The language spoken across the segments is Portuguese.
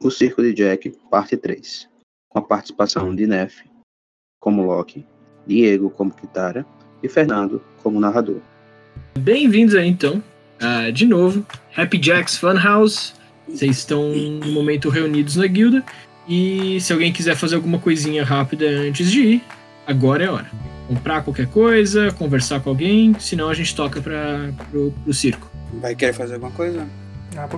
O Circo de Jack, parte 3. Com a participação de Neff como Loki, Diego como Kitara e Fernando como narrador. Bem-vindos aí então, uh, de novo, Happy Jacks Funhouse. Vocês estão no momento reunidos na guilda e se alguém quiser fazer alguma coisinha rápida antes de ir, agora é a hora. Comprar qualquer coisa, conversar com alguém, senão a gente toca para pro, pro circo. Vai querer fazer alguma coisa? Ah,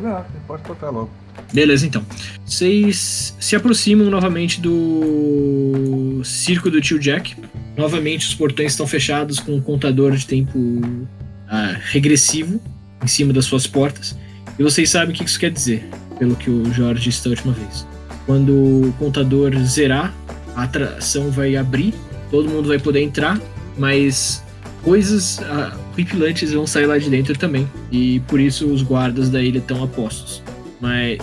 pode tocar logo. Beleza, então. Vocês se aproximam novamente do circo do tio Jack. Novamente os portões estão fechados com um contador de tempo ah, regressivo em cima das suas portas. E vocês sabem o que isso quer dizer, pelo que o Jorge disse da última vez. Quando o contador zerar, a atração vai abrir, todo mundo vai poder entrar, mas coisas ah, horripilantes vão sair lá de dentro também. E por isso os guardas da ilha estão apostos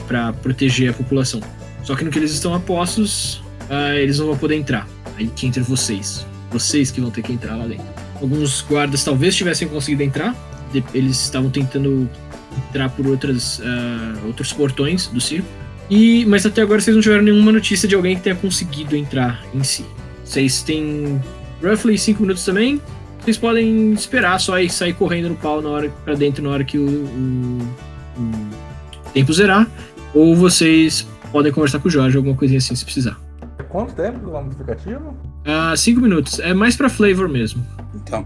para proteger a população. Só que no que eles estão apostos, ah, eles não vão poder entrar. Aí que entra vocês. Vocês que vão ter que entrar lá dentro. Alguns guardas talvez tivessem conseguido entrar, eles estavam tentando entrar por outras, uh, outros portões do circo. E, mas até agora vocês não tiveram nenhuma notícia de alguém que tenha conseguido entrar em si. Vocês têm roughly 5 minutos também. Vocês podem esperar só e sair correndo no pau na hora para dentro na hora que o, o, o, tempo zerar. Ou vocês podem conversar com o Jorge, alguma coisinha assim se precisar. Quanto tempo do aplicativo? 5 uh, minutos. É mais para flavor mesmo. Então,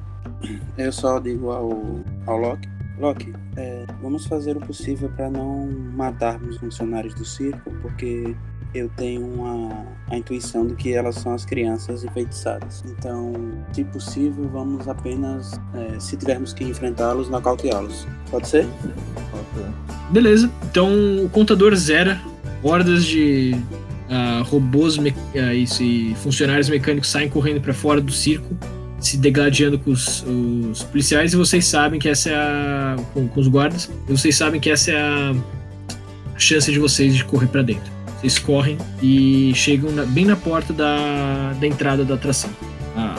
eu só digo ao, ao Loki Loki, é, vamos fazer o possível para não matarmos os funcionários do circo, porque eu tenho uma, a intuição de que elas são as crianças enfeitiçadas. Então, se possível, vamos apenas, é, se tivermos que enfrentá-los, nocauteá-los. Pode ser? Pode ser. Beleza. Então, o contador zera. Hordas de uh, robôs uh, e funcionários mecânicos saem correndo para fora do circo se degladiando com os, os, policiais e vocês sabem que essa é a. Com, com, os guardas, e vocês sabem que essa é a chance de vocês de correr para dentro. Vocês correm e chegam na, bem na porta da, da entrada da atração. Ah,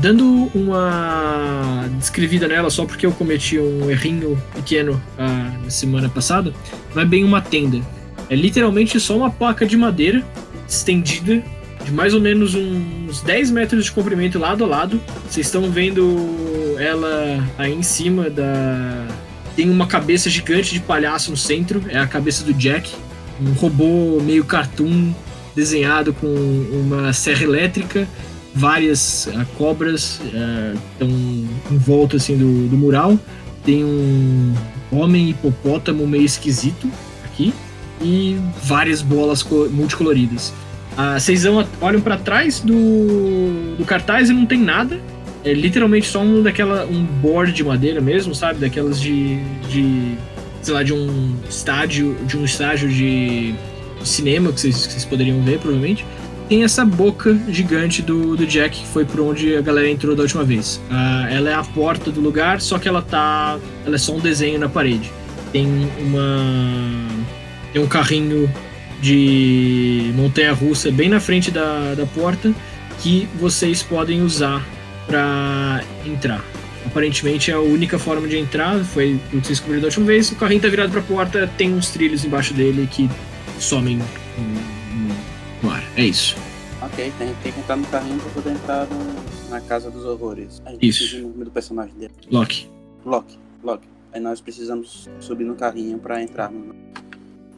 dando uma descrevida nela só porque eu cometi um errinho pequeno ah, na semana passada, não é bem uma tenda. É literalmente só uma placa de madeira estendida de mais ou menos uns 10 metros de comprimento lado a lado. Vocês estão vendo ela aí em cima da. Tem uma cabeça gigante de palhaço no centro, é a cabeça do Jack. Um robô meio cartoon desenhado com uma serra elétrica. Várias uh, cobras estão uh, em volta assim, do, do mural. Tem um homem hipopótamo meio esquisito aqui. E várias bolas multicoloridas. Ah, vocês olham para trás do, do cartaz e não tem nada. É literalmente só um daquela um board de madeira mesmo, sabe? Daquelas de, de sei lá, de um estádio, de um estágio de cinema que vocês, que vocês poderiam ver, provavelmente. Tem essa boca gigante do, do Jack, que foi por onde a galera entrou da última vez. Ah, ela é a porta do lugar, só que ela tá. Ela é só um desenho na parede. Tem uma. Tem um carrinho de montanha-russa bem na frente da, da porta que vocês podem usar para entrar. Aparentemente é a única forma de entrar, foi o que da última vez. O carrinho tá virado para a porta, tem uns trilhos embaixo dele que somem no, no ar. É isso. Ok, tem, tem que entrar no carrinho para poder entrar no, na Casa dos Horrores. Aí isso. O nome do personagem dele. Loki. Loki, Loki. Aí nós precisamos subir no carrinho para entrar no,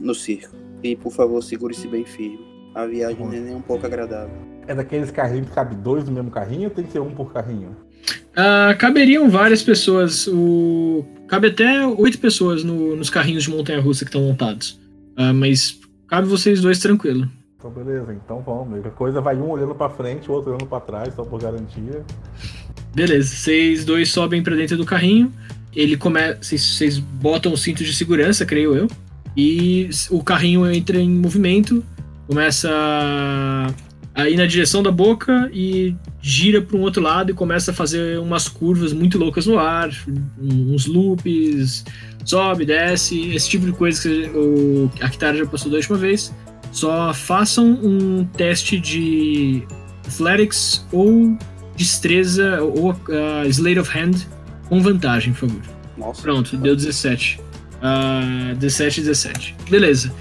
no circo. E por favor, segure-se bem firme. A viagem não é nem um pouco agradável. É daqueles carrinhos que cabe dois no mesmo carrinho ou tem que ser um por carrinho? Uh, caberiam várias pessoas. O... Cabe até oito pessoas no, nos carrinhos de montanha-russa que estão montados. Uh, mas cabe vocês dois tranquilo. Então beleza, então vamos. A coisa vai um olhando para frente, o outro olhando para trás, só por garantia. Beleza, vocês dois sobem para dentro do carrinho. Ele começa. Vocês botam o cinto de segurança, creio eu. E o carrinho entra em movimento, começa a ir na direção da boca e gira para um outro lado e começa a fazer umas curvas muito loucas no ar, uns loops, sobe, desce, esse tipo de coisa que o, a Kitara já passou da última vez. Só façam um teste de Athletics ou destreza ou uh, Slate of Hand com vantagem, por favor. Nossa. Pronto, deu 17. Uh, 17 17. Beleza.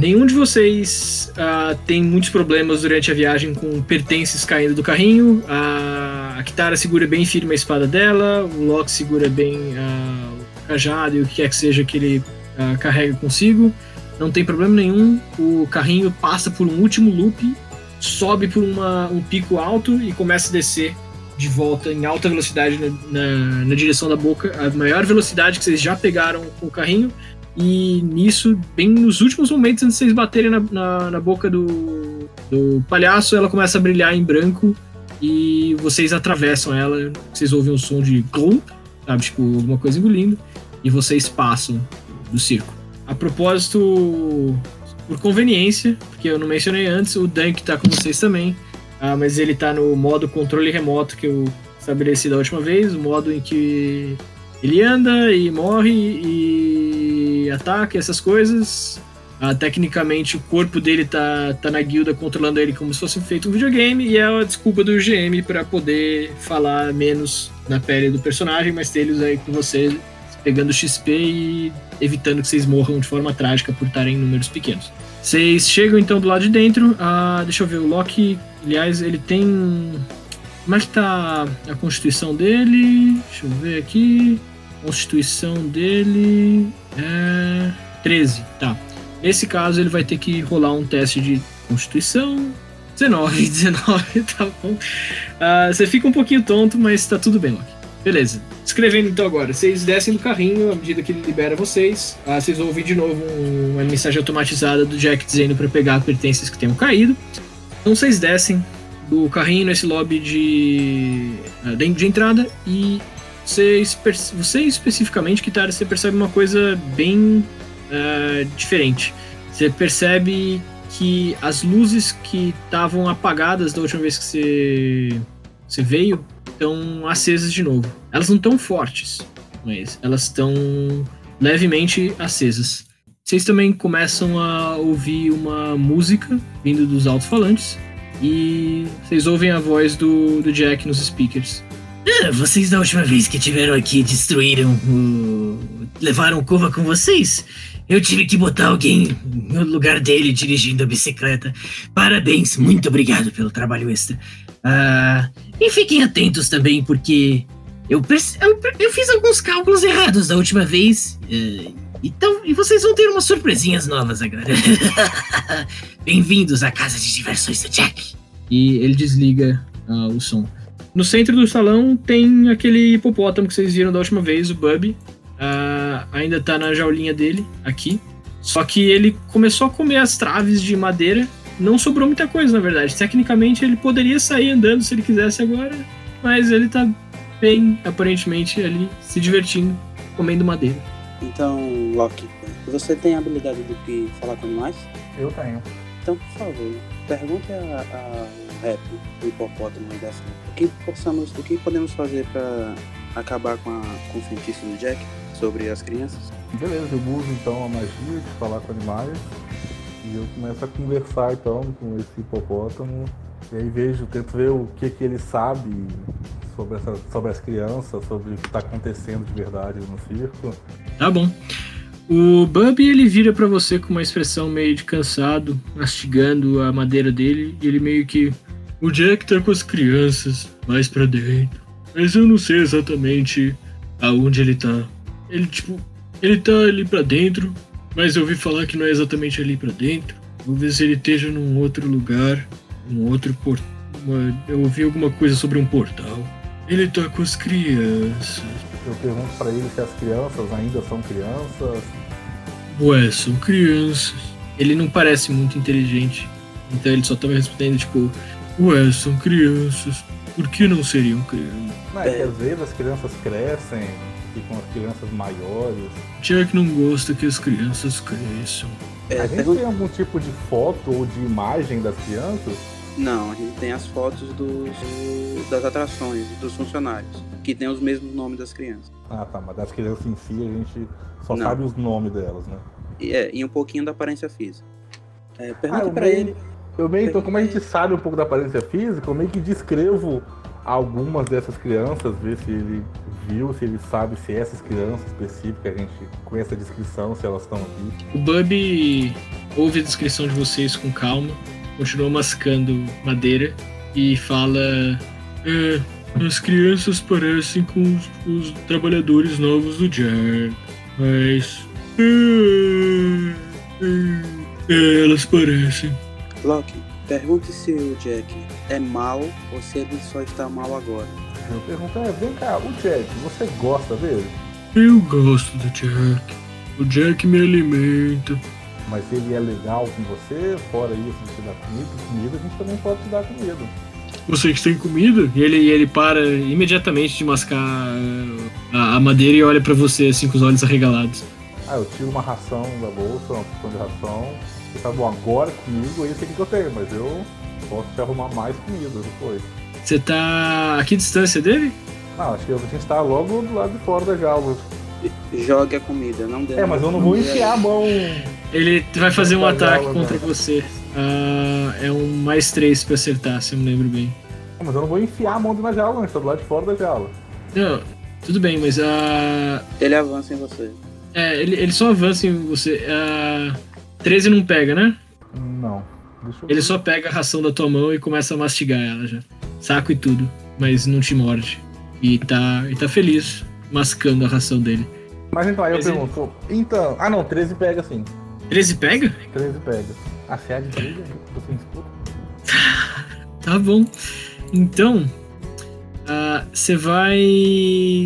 Nenhum de vocês ah, tem muitos problemas durante a viagem com pertences caindo do carrinho. A, a Kitara segura bem firme a espada dela, o Loki segura bem ah, o cajado e o que quer que seja que ele ah, carrega consigo. Não tem problema nenhum. O carrinho passa por um último loop, sobe por uma, um pico alto e começa a descer de volta em alta velocidade na, na, na direção da boca, a maior velocidade que vocês já pegaram com o carrinho. E nisso, bem nos últimos momentos antes de vocês baterem na, na, na boca do, do palhaço, ela começa a brilhar em branco e vocês atravessam ela. Vocês ouvem um som de glum, sabe? Tipo, alguma coisa engolindo. E vocês passam do circo. A propósito, por conveniência, porque eu não mencionei antes, o Dunk tá com vocês também. Ah, mas ele tá no modo controle remoto que eu estabeleci da última vez, o modo em que ele anda e morre e ataca essas coisas. Ah, tecnicamente o corpo dele tá, tá na guilda controlando ele como se fosse feito um videogame e é a desculpa do GM para poder falar menos na pele do personagem, mas ter eles aí com você pegando XP e evitando que vocês morram de forma trágica por estarem em números pequenos. Vocês chegam então do lado de dentro. Ah, deixa eu ver, o Loki, aliás, ele tem. Como é que tá a constituição dele? Deixa eu ver aqui. Constituição dele é 13, tá. Nesse caso, ele vai ter que rolar um teste de constituição. 19, 19, tá bom. Ah, você fica um pouquinho tonto, mas tá tudo bem, Loki. Beleza. Escrevendo então agora. Vocês descem do carrinho à medida que ele libera vocês. Ah, vocês ouvem de novo um- uma mensagem automatizada do Jack dizendo para pegar pertences que tenham caído. Então vocês descem do carrinho nesse lobby de, ah, de entrada e perce- você especificamente, Kitara, você percebe uma coisa bem ah, diferente. Você percebe que as luzes que estavam apagadas da última vez que você, você veio estão acesas de novo. Elas não estão fortes, mas elas estão levemente acesas. Vocês também começam a ouvir uma música vindo dos alto-falantes e vocês ouvem a voz do, do Jack nos speakers. Ah, vocês da última vez que tiveram aqui destruíram o. levaram o Cova com vocês? Eu tive que botar alguém no lugar dele dirigindo a bicicleta. Parabéns, muito obrigado pelo trabalho extra. Ah, e fiquem atentos também, porque eu, eu, eu fiz alguns cálculos errados da última vez. eh, então, e vocês vão ter umas surpresinhas novas agora. Bem-vindos à casa de diversões do Jack. E ele desliga ah, o som. No centro do salão tem aquele hipopótamo que vocês viram da última vez, o Bubby. Ah, ainda tá na jaulinha dele, aqui. Só que ele começou a comer as traves de madeira. Não sobrou muita coisa, na verdade. Tecnicamente, ele poderia sair andando se ele quisesse agora. Mas ele tá bem, aparentemente, ali se divertindo, comendo madeira. Então, Loki, você tem a habilidade do que falar com animais? Eu tenho. Então, por favor, pergunte a, a Rap, o hipopótamo aí dessa. O que possamos, o que podemos fazer para acabar com, a, com o feitiço do Jack sobre as crianças? Beleza, eu uso então a magia de falar com animais. E eu começo a conversar então com esse hipopótamo. E aí vejo, tento ver o que, que ele sabe sobre, essa, sobre as crianças, sobre o que está acontecendo de verdade no circo. Tá bom. O Bubby ele vira pra você com uma expressão meio de cansado, mastigando a madeira dele, e ele meio que. O Jack tá com as crianças mais pra dentro. Mas eu não sei exatamente aonde ele tá. Ele, tipo, ele tá ali pra dentro, mas eu ouvi falar que não é exatamente ali pra dentro. Vou ver se ele esteja num outro lugar, um outro portal. Eu ouvi alguma coisa sobre um portal. Ele tá com as crianças. Eu pergunto para ele se as crianças ainda são crianças. Ué, são crianças. Ele não parece muito inteligente. Então ele só tava respondendo, tipo, Ué, são crianças. Por que não seriam crianças? Não, é que às vezes as crianças crescem, ficam as crianças maiores. Jack não gosta que as crianças cresçam. É, a gente tem algum tipo de foto ou de imagem das crianças? Não, a gente tem as fotos dos, das atrações, dos funcionários, que tem os mesmos nomes das crianças. Ah tá, mas das crianças em si a gente só Não. sabe os nomes delas, né? E, é, e um pouquinho da aparência física. É, Ah, pergunta eu pra meio- ele. Eu meio, então, como a gente sabe um pouco da aparência física, eu meio que descrevo algumas dessas crianças, ver se ele viu, se ele sabe se essas crianças específicas, a gente com essa descrição, se elas estão aqui. O Bubby ouve a descrição de vocês com calma, continua mascando madeira e fala: É, as crianças parecem com os, os trabalhadores novos do Jack, mas. é, é, é, elas parecem. Loki, pergunte se o Jack é mal ou se ele só está mal agora. Eu pergunto, é, vem cá, o Jack, você gosta dele? Eu gosto do Jack. O Jack me alimenta. Mas ele é legal com você, fora isso, você dá comida, comida, a gente também pode te dar comida. Vocês têm comida? E ele, ele para imediatamente de mascar a, a madeira e olha pra você assim com os olhos arregalados. Ah, eu tiro uma ração da bolsa, uma porção de ração. Você tá bom agora comigo, esse aqui que eu tenho, mas eu posso te arrumar mais comida depois. Você tá a que distância dele? Não, acho que a gente está logo do lado de fora da jaula. Jogue a comida, não dê. É, mas eu não vou enfiar a mão. Ele vai fazer um ataque jaula, contra né? você. Ah, é um mais três pra acertar, se eu me lembro bem. É, Mas eu não vou enfiar a mão na jaula, não. Estou do lado de fora da jaula. Não, tudo bem, mas a. Ele avança em você. É, ele, ele só avança em você. A 13 não pega, né? Não. Eu Ele só pega a ração da tua mão e começa a mastigar ela já. Saco e tudo, mas não te morde. E tá, e tá feliz mascando a ração dele. Mas então, aí eu Mas ele- pergunto. Então. Ah, não, 13 pega sim. 13 pega? 13 pega. A é de 13 você escuta. Tá bom. Então, ah, você vai.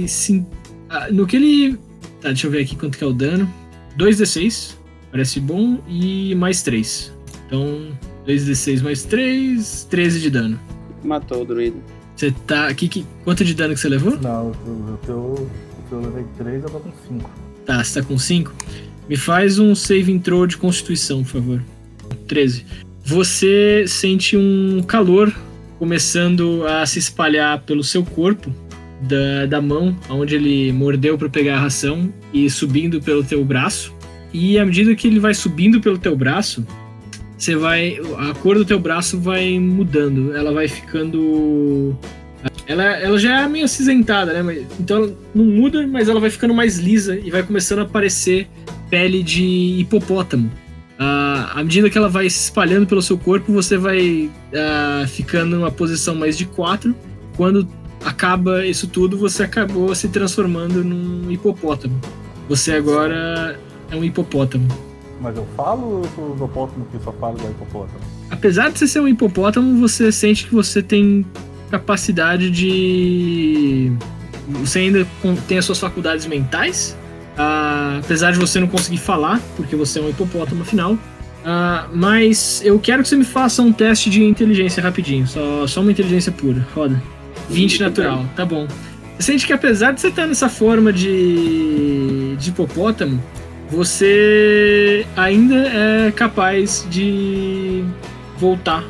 sim- ah, no que ele. Tá, deixa eu ver aqui quanto que é o dano. 2d6, parece bom, e mais 3. Então, 2d6 mais 3, 13 de dano. Matou o druida. Você tá. Que, que, quanto de dano que você levou? Não, o. O teu eu levei 3, eu tô com 5. Tá, você tá com 5. Me faz um save throw de constituição, por favor. 13. Você sente um calor começando a se espalhar pelo seu corpo, da, da mão, onde ele mordeu para pegar a ração, e subindo pelo teu braço. E à medida que ele vai subindo pelo teu braço, você vai. A cor do teu braço vai mudando. Ela vai ficando. Ela, ela já é meio acinzentada, né? Então não muda, mas ela vai ficando mais lisa e vai começando a aparecer pele de hipopótamo. Ah, à medida que ela vai se espalhando pelo seu corpo, você vai ah, ficando numa posição mais de 4. Quando acaba isso tudo, você acabou se transformando num hipopótamo. Você agora é um hipopótamo. Mas eu falo ou eu sou o hipopótamo que só fala da hipopótamo? Apesar de você ser um hipopótamo, você sente que você tem capacidade de. Você ainda tem as suas faculdades mentais. ah, apesar de você não conseguir falar, porque você é um hipopótamo afinal. Ah, mas eu quero que você me faça um teste de inteligência rapidinho. Só, só uma inteligência pura. Roda. 20 natural, tá bom. Você sente que apesar de você estar nessa forma de, de hipopótamo, você ainda é capaz de voltar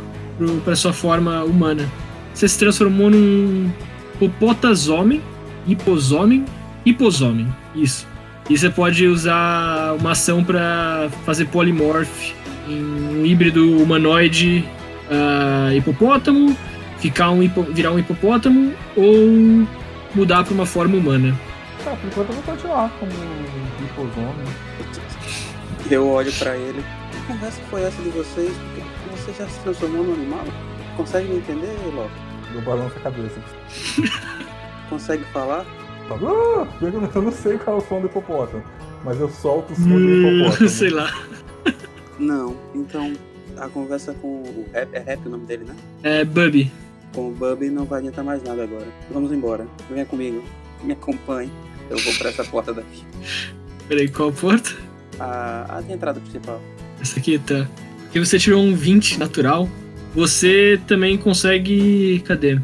para sua forma humana. Você se transformou num hipopótasomem, hiposomem, hiposomem. Isso. E você pode usar uma ação para fazer polymorph em um híbrido humanoide ah, hipopótamo, ficar um hipo- virar um hipopótamo ou mudar para uma forma humana. Tá, por enquanto eu vou continuar como hipozômio. Eu olho pra ele. Que conversa foi essa de vocês? Você já se transformou no animal? Consegue me entender, Loki? Eu balanço a cabeça. Consegue falar? Falo, "Ah!" eu não- eu não sei qual é o som do hipopótamo, mas eu solto o som do hipopótamo. Sei lá. Não. Então, a conversa com o Rap, é Rap o nome dele, né? É Bubby. Com o Bubby não vai adiantar mais nada agora. Vamos embora. Venha comigo. Me acompanhe. Eu vou pra essa porta daqui. Peraí, qual porta? A, a entrada principal. Essa aqui tá. E você tirou um 20 natural. Você também consegue. Cadê?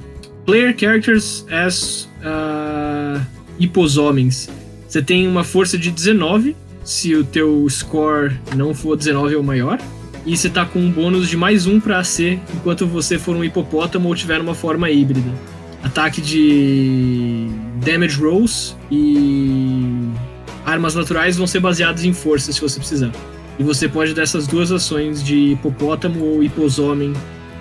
Player characters as uh, hiposomens. Você tem uma força de 19, se o teu score não for 19 ou maior. E você tá com um bônus de mais um pra AC enquanto você for um hipopótamo ou tiver uma forma híbrida. Ataque de damage rolls e armas naturais vão ser baseados em força se você precisar. E você pode dar essas duas ações de hipopótamo ou hiposomem,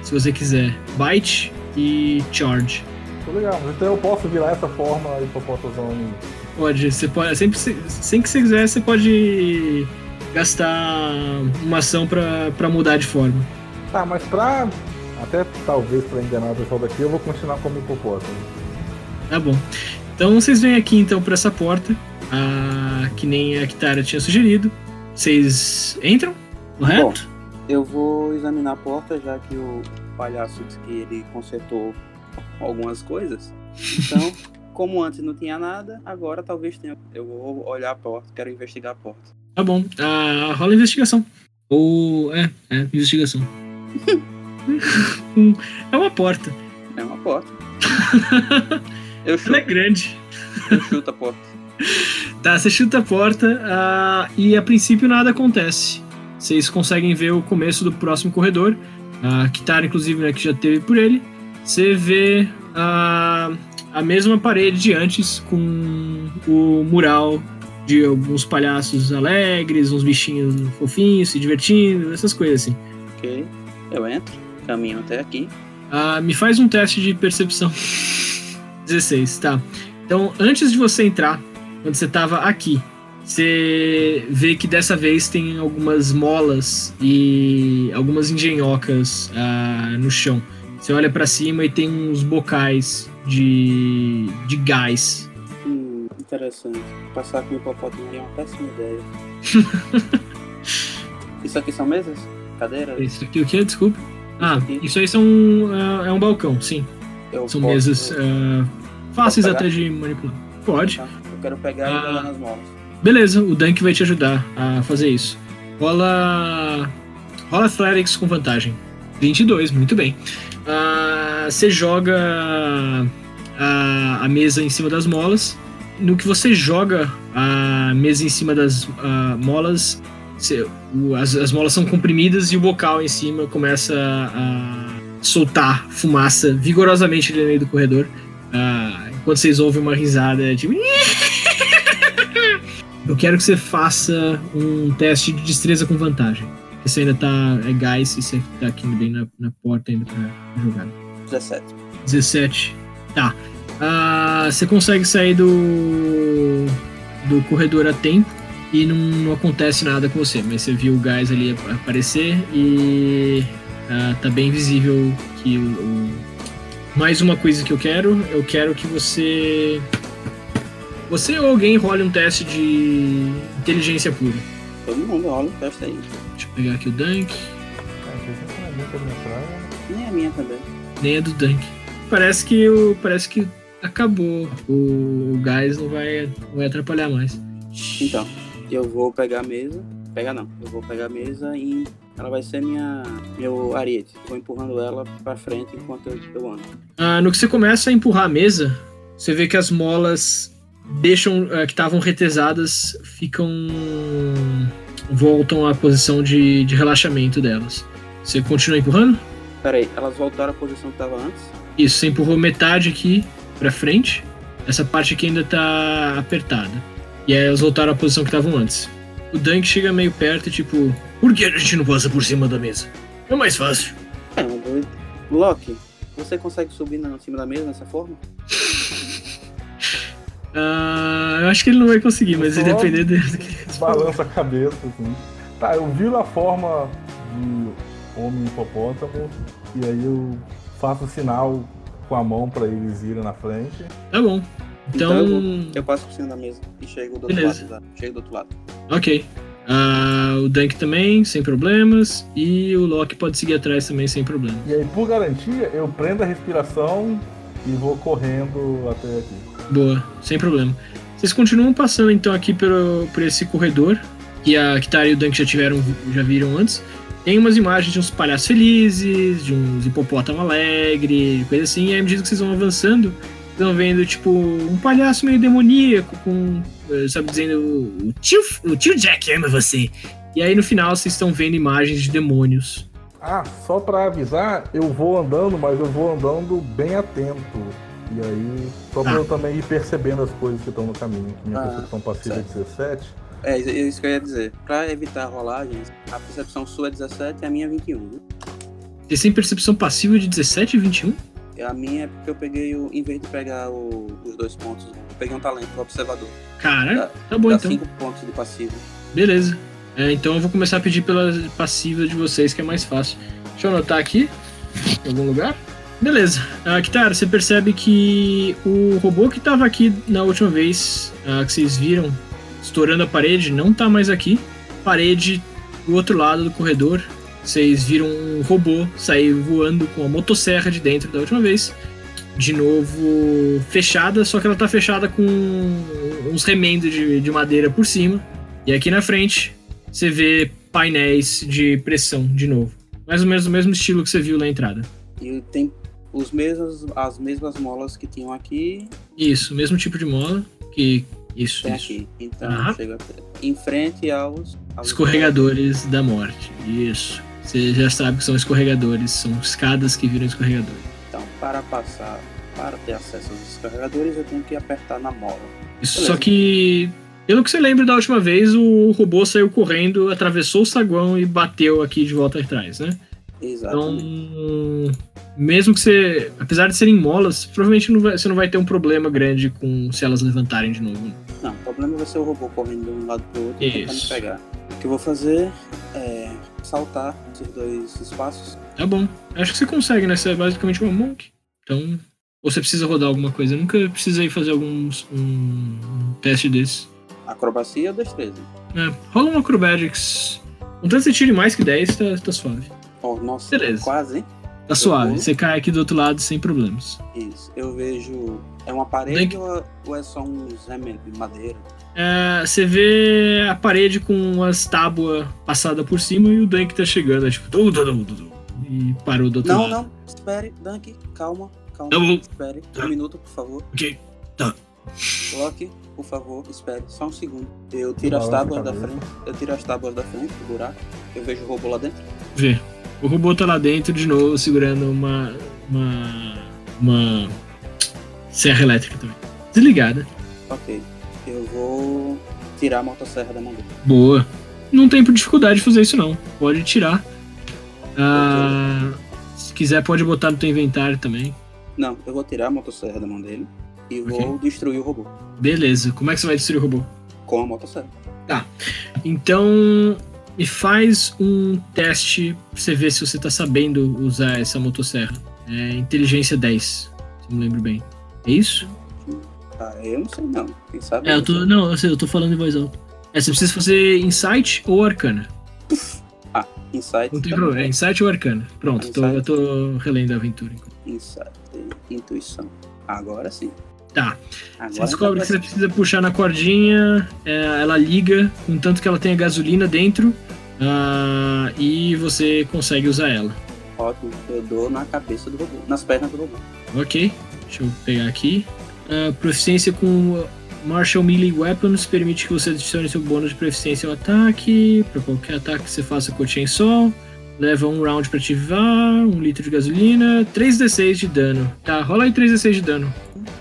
se você quiser. Bite e charge. Tô legal, então eu posso virar essa forma hipopótamo Pode, você pode. Sempre, sempre que você quiser, você pode gastar uma ação pra, pra mudar de forma. Tá, mas pra. Até talvez pra enganar o pessoal daqui, eu vou continuar como hipopótamo. Tá bom. Então vocês vêm aqui então por essa porta, a, que nem a Kitara tinha sugerido. Vocês entram, correto? Eu vou examinar a porta, já que o palhaço disse que ele consertou algumas coisas. Então, como antes não tinha nada, agora talvez tenha. Eu vou olhar a porta, quero investigar a porta. Tá bom. Ah, rola investigação. Ou. É, é, investigação. é uma porta. É uma porta. Eu chuto, Ela é grande. eu chuto a porta. Tá, você chuta a porta ah, e a princípio nada acontece. Vocês conseguem ver o começo do próximo corredor. A Kitara, inclusive, né, que já teve por ele. Você vê ah, a mesma parede de antes, com o mural de alguns palhaços alegres, uns bichinhos fofinhos se divertindo, essas coisas assim. Ok. Eu entro, caminho até aqui. Ah, me faz um teste de percepção. 16, tá. Então, antes de você entrar, quando você tava aqui, você vê que dessa vez tem algumas molas e algumas engenhocas ah, no chão. Você olha pra cima e tem uns bocais de, de gás. Hum, interessante. Passar com o hipopótamo é uma péssima ideia. Isso aqui são mesas? Cadeiras? Isso aqui o que? Desculpa. Ah, aqui? isso aí são, ah, é um balcão, sim. Eu São posso- mesas eu- ah, fáceis até de manipular. Pode. tá? Quero pegar Ah. e jogar nas molas. Beleza, o Dunk vai te ajudar a fazer isso. Rola. Rola Athletics com vantagem. 22, muito bem. Ah, Você joga a, a mesa em cima das molas. No que você joga a mesa em cima das ah, molas, você- o- as, as molas são comprimidas e o bocal em cima começa a soltar fumaça vigorosamente ali no meio do corredor. Ah, enquanto vocês ouvem uma risada tipo. Eu quero que você faça um teste de destreza com vantagem. Você ainda tá. É gás e você tá aqui bem na, na porta ainda pra jogar. 17. 17. Tá. Ah, você consegue sair do. do corredor a tempo e não, não acontece nada com você. Mas você viu o gás ali ap- aparecer e. ah, tá bem visível que o, o- Mais uma coisa que eu quero, eu quero que você. Você ou alguém role um teste de inteligência pura. Todo mundo olha o teste aí. Deixa eu pegar aqui o Dunk. Ah, não é praia. Nem a minha também. Nem a do Dunk. Parece que o. Parece que acabou. O, o gás não vai, não vai atrapalhar mais. Então, eu vou pegar a mesa. Pegar não. Eu vou pegar a mesa e ela vai ser minha meu ariete. Vou empurrando ela pra frente enquanto eu, eu ando. Ah, no que você começa a empurrar a mesa, você vê que as molas deixam. ah, que estavam retesadas ficam. voltam à posição de, de relaxamento delas. Você continua empurrando? Pera aí, elas voltaram à posição que tava antes? Isso, você empurrou metade aqui pra frente. Essa parte aqui ainda tá apertada. E aí elas voltaram à posição que estavam antes. O Dunk chega meio perto e tipo, por que a gente não passa por cima da mesa? É mais fácil. É. Loki, você consegue subir na, em cima da mesa dessa forma? Ah, eu acho que ele não vai conseguir, mas vai depender dele. do que- Balança a cabeça, assim. Tá, eu viro a forma de homem hipopótamo e aí eu faço sinal com a mão pra eles irem na frente. Tá bom. Então, Então Eu passo por cima da mesa e chego do outro Beleza. lado. Chego do outro lado. ok. Ah, o Dunk também, sem problemas. E o Loki pode seguir atrás também, sem problema. E aí, por garantia, eu prendo a respiração e vou correndo até aqui. Boa, sem problema. Vocês continuam passando então aqui por, por esse corredor que a Kitara e o Dunk já tiveram, já viram antes. Tem umas imagens de uns palhaços felizes, de uns hipopótamo alegre, coisa assim. E à medida que vocês vão avançando, vocês vão vendo tipo um palhaço meio demoníaco com, eh, sabe, dizendo o tio, o tio Jack ama você. E aí no final vocês estão vendo imagens de demônios. Ah, só pra avisar, eu vou andando, mas eu vou andando bem atento. E aí, só pra Tá. eu também ir percebendo as coisas que estão no caminho. Que minha Ah, percepção passiva é 17. É, isso- que eu ia dizer. Pra evitar rolagens, a percepção sua é 17 e a minha é 21. né? Vocês têm percepção passiva de 17 e 21? E A minha é porque eu peguei o. Em vez de pegar o- os dois pontos, eu peguei um talento, o observador. Cara, Dá- tá bom Dá então. 5 pontos de passivo. Beleza. É, então eu vou começar a pedir pela passiva de vocês, que é mais fácil. Deixa eu anotar aqui, em algum lugar. Beleza. Uh, você percebe que o robô que estava aqui na última vez, uh, que vocês viram, estourando a parede, não tá mais aqui. Parede do outro lado do corredor. Vocês viram um robô sair voando com a motosserra de dentro da última vez. De novo fechada, só que ela tá fechada com uns remendos de, de madeira por cima. E aqui na frente você vê painéis de pressão de novo. Mais ou menos o mesmo estilo que você viu na entrada. Os mesmos, as mesmas molas que tinham aqui. Isso, mesmo tipo de mola que isso, tem isso. aqui. Então Aham. chega em frente aos, aos Escorregadores da morte. Isso. Você já sabe que são escorregadores, são escadas que viram escorregadores. Então, para passar, para ter acesso aos escorregadores, eu tenho que apertar na mola. Isso, Beleza. só que, pelo que você lembra da última vez, o robô saiu correndo, atravessou o saguão e bateu aqui de volta atrás, né? Então, Exatamente. mesmo que você, apesar de serem molas, provavelmente não vai- você não vai ter um problema grande com se elas levantarem de novo. Não, o problema vai ser o robô correndo de um lado pro outro e tentando Isso. pegar. O que eu vou fazer é saltar esses dois espaços. Tá bom. Acho que você consegue, né? Você é basicamente uma monk. Então, ou você precisa rodar alguma coisa. Eu nunca precisei fazer alguns um, um teste desse. Acrobacia ou destreza? É, rola um acrobatics. Contanto você tire mais que 10, tá, tá suave. Oh, nossa, Beleza. quase, hein? Tá suave. vou. Você cai aqui do outro lado sem problemas. Isso. Eu vejo. É uma parede ou, ou é só uns remendos de madeira? É, você vê a parede com umas tábuas passadas por cima e o Dunk tá chegando, é tipo, "Du, du, du, du, du", e parou do outro Não, lado. não. Espere, Dunk. Calma, calma. Tá bom. Espere. Tá. Um minuto, por favor. Ok. Loki, por favor, espere. Só um segundo. Eu tiro as tábuas da frente. Eu tiro as tábuas da frente do buraco. Eu vejo o robô lá dentro. Vê. O robô tá lá dentro de novo, segurando uma. uma. uma. serra elétrica também. Desligada. Ok. Eu vou tirar a motosserra da mão dele. Boa. Não tem dificuldade de fazer isso não. Pode tirar. Ah, se quiser pode botar no teu inventário também. Não, eu vou tirar a motosserra da mão dele e Ok. vou destruir o robô Beleza. Como é que você vai destruir o robô? com a motosserra. Então, me faz um teste pra você ver se você tá sabendo usar essa motosserra. É inteligência 10, se eu me lembro bem. É isso? Ah, eu não sei não. Quem sabe? É, eu tô. Não, eu sei, eu tô falando em voz alta. É, você precisa fazer Insight ou Arcana. Insight. Não tem problema. É Insight ou Arcana. Pronto, tô- eu tô relendo a aventura. Insight. Intuição. Agora sim. Tá. Agora Você descobre que você precisa puxar na cordinha, é, ela liga, contanto que ela tenha gasolina dentro, ah, e você consegue usar ela. Ótimo. Eu dou na cabeça do robô. Nas pernas do robô. Ok, deixa eu pegar aqui. Ah, proficiência com Martial Melee Weapons permite que você adicione seu bônus de proficiência ao ataque. Para qualquer ataque que você faça com o Chainsaw. Leva um round pra ativar, um litro de gasolina, 3d6 de dano. Tá, rola aí 3d6 de dano.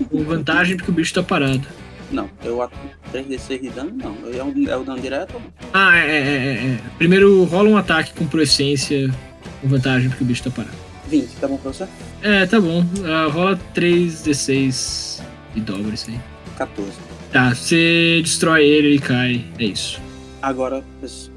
Com vantagem porque o bicho tá parado. Não, eu atu 3d6 de dano, não. É, um, é o dano direto? Ah, é, é, é, é. Primeiro rola um ataque com proficiência com vantagem porque o bicho tá parado. 20, tá bom pra você? É, tá bom. Ah, rola 3d6 e dobra isso aí. 14. Tá, você destrói ele e cai. É isso. Agora,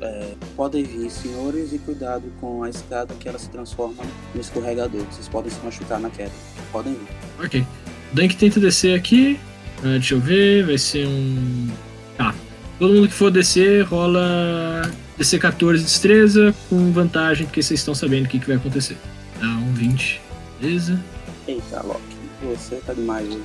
é, podem vir, senhores, e cuidado com a escada que ela se transforma no escorregador. Vocês podem se machucar na queda. Podem vir. Ok. O Dunk tenta descer aqui. Ah, deixa eu ver. Vai ser um. Tá. Todo mundo que for descer, rola DC 14 de destreza com vantagem, porque vocês estão sabendo o que, que vai acontecer. Tá, um 20. Beleza. Eita, Loki, você tá demais hoje.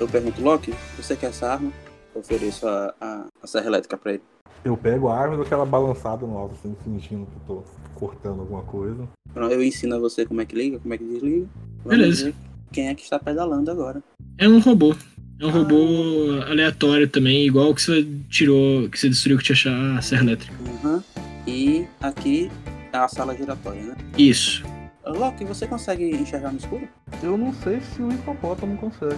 Eu pergunto, Loki, você quer essa arma? Eu ofereço a, a, a serra elétrica pra ele. Eu pego a arma e dou aquela balançada no alto, assim, fingindo que eu tô cortando alguma coisa. Pronto, Eu ensino a você como é que liga, como é que desliga. Vamos Beleza. Quem é que está pedalando agora? É um robô. É um Ah. robô aleatório também, igual que você tirou, que você destruiu que te achar a serra elétrica. Uhum. E aqui é a sala giratória, né? Isso. Loki, você consegue enxergar no escuro? Eu não sei se o hipopótamo consegue.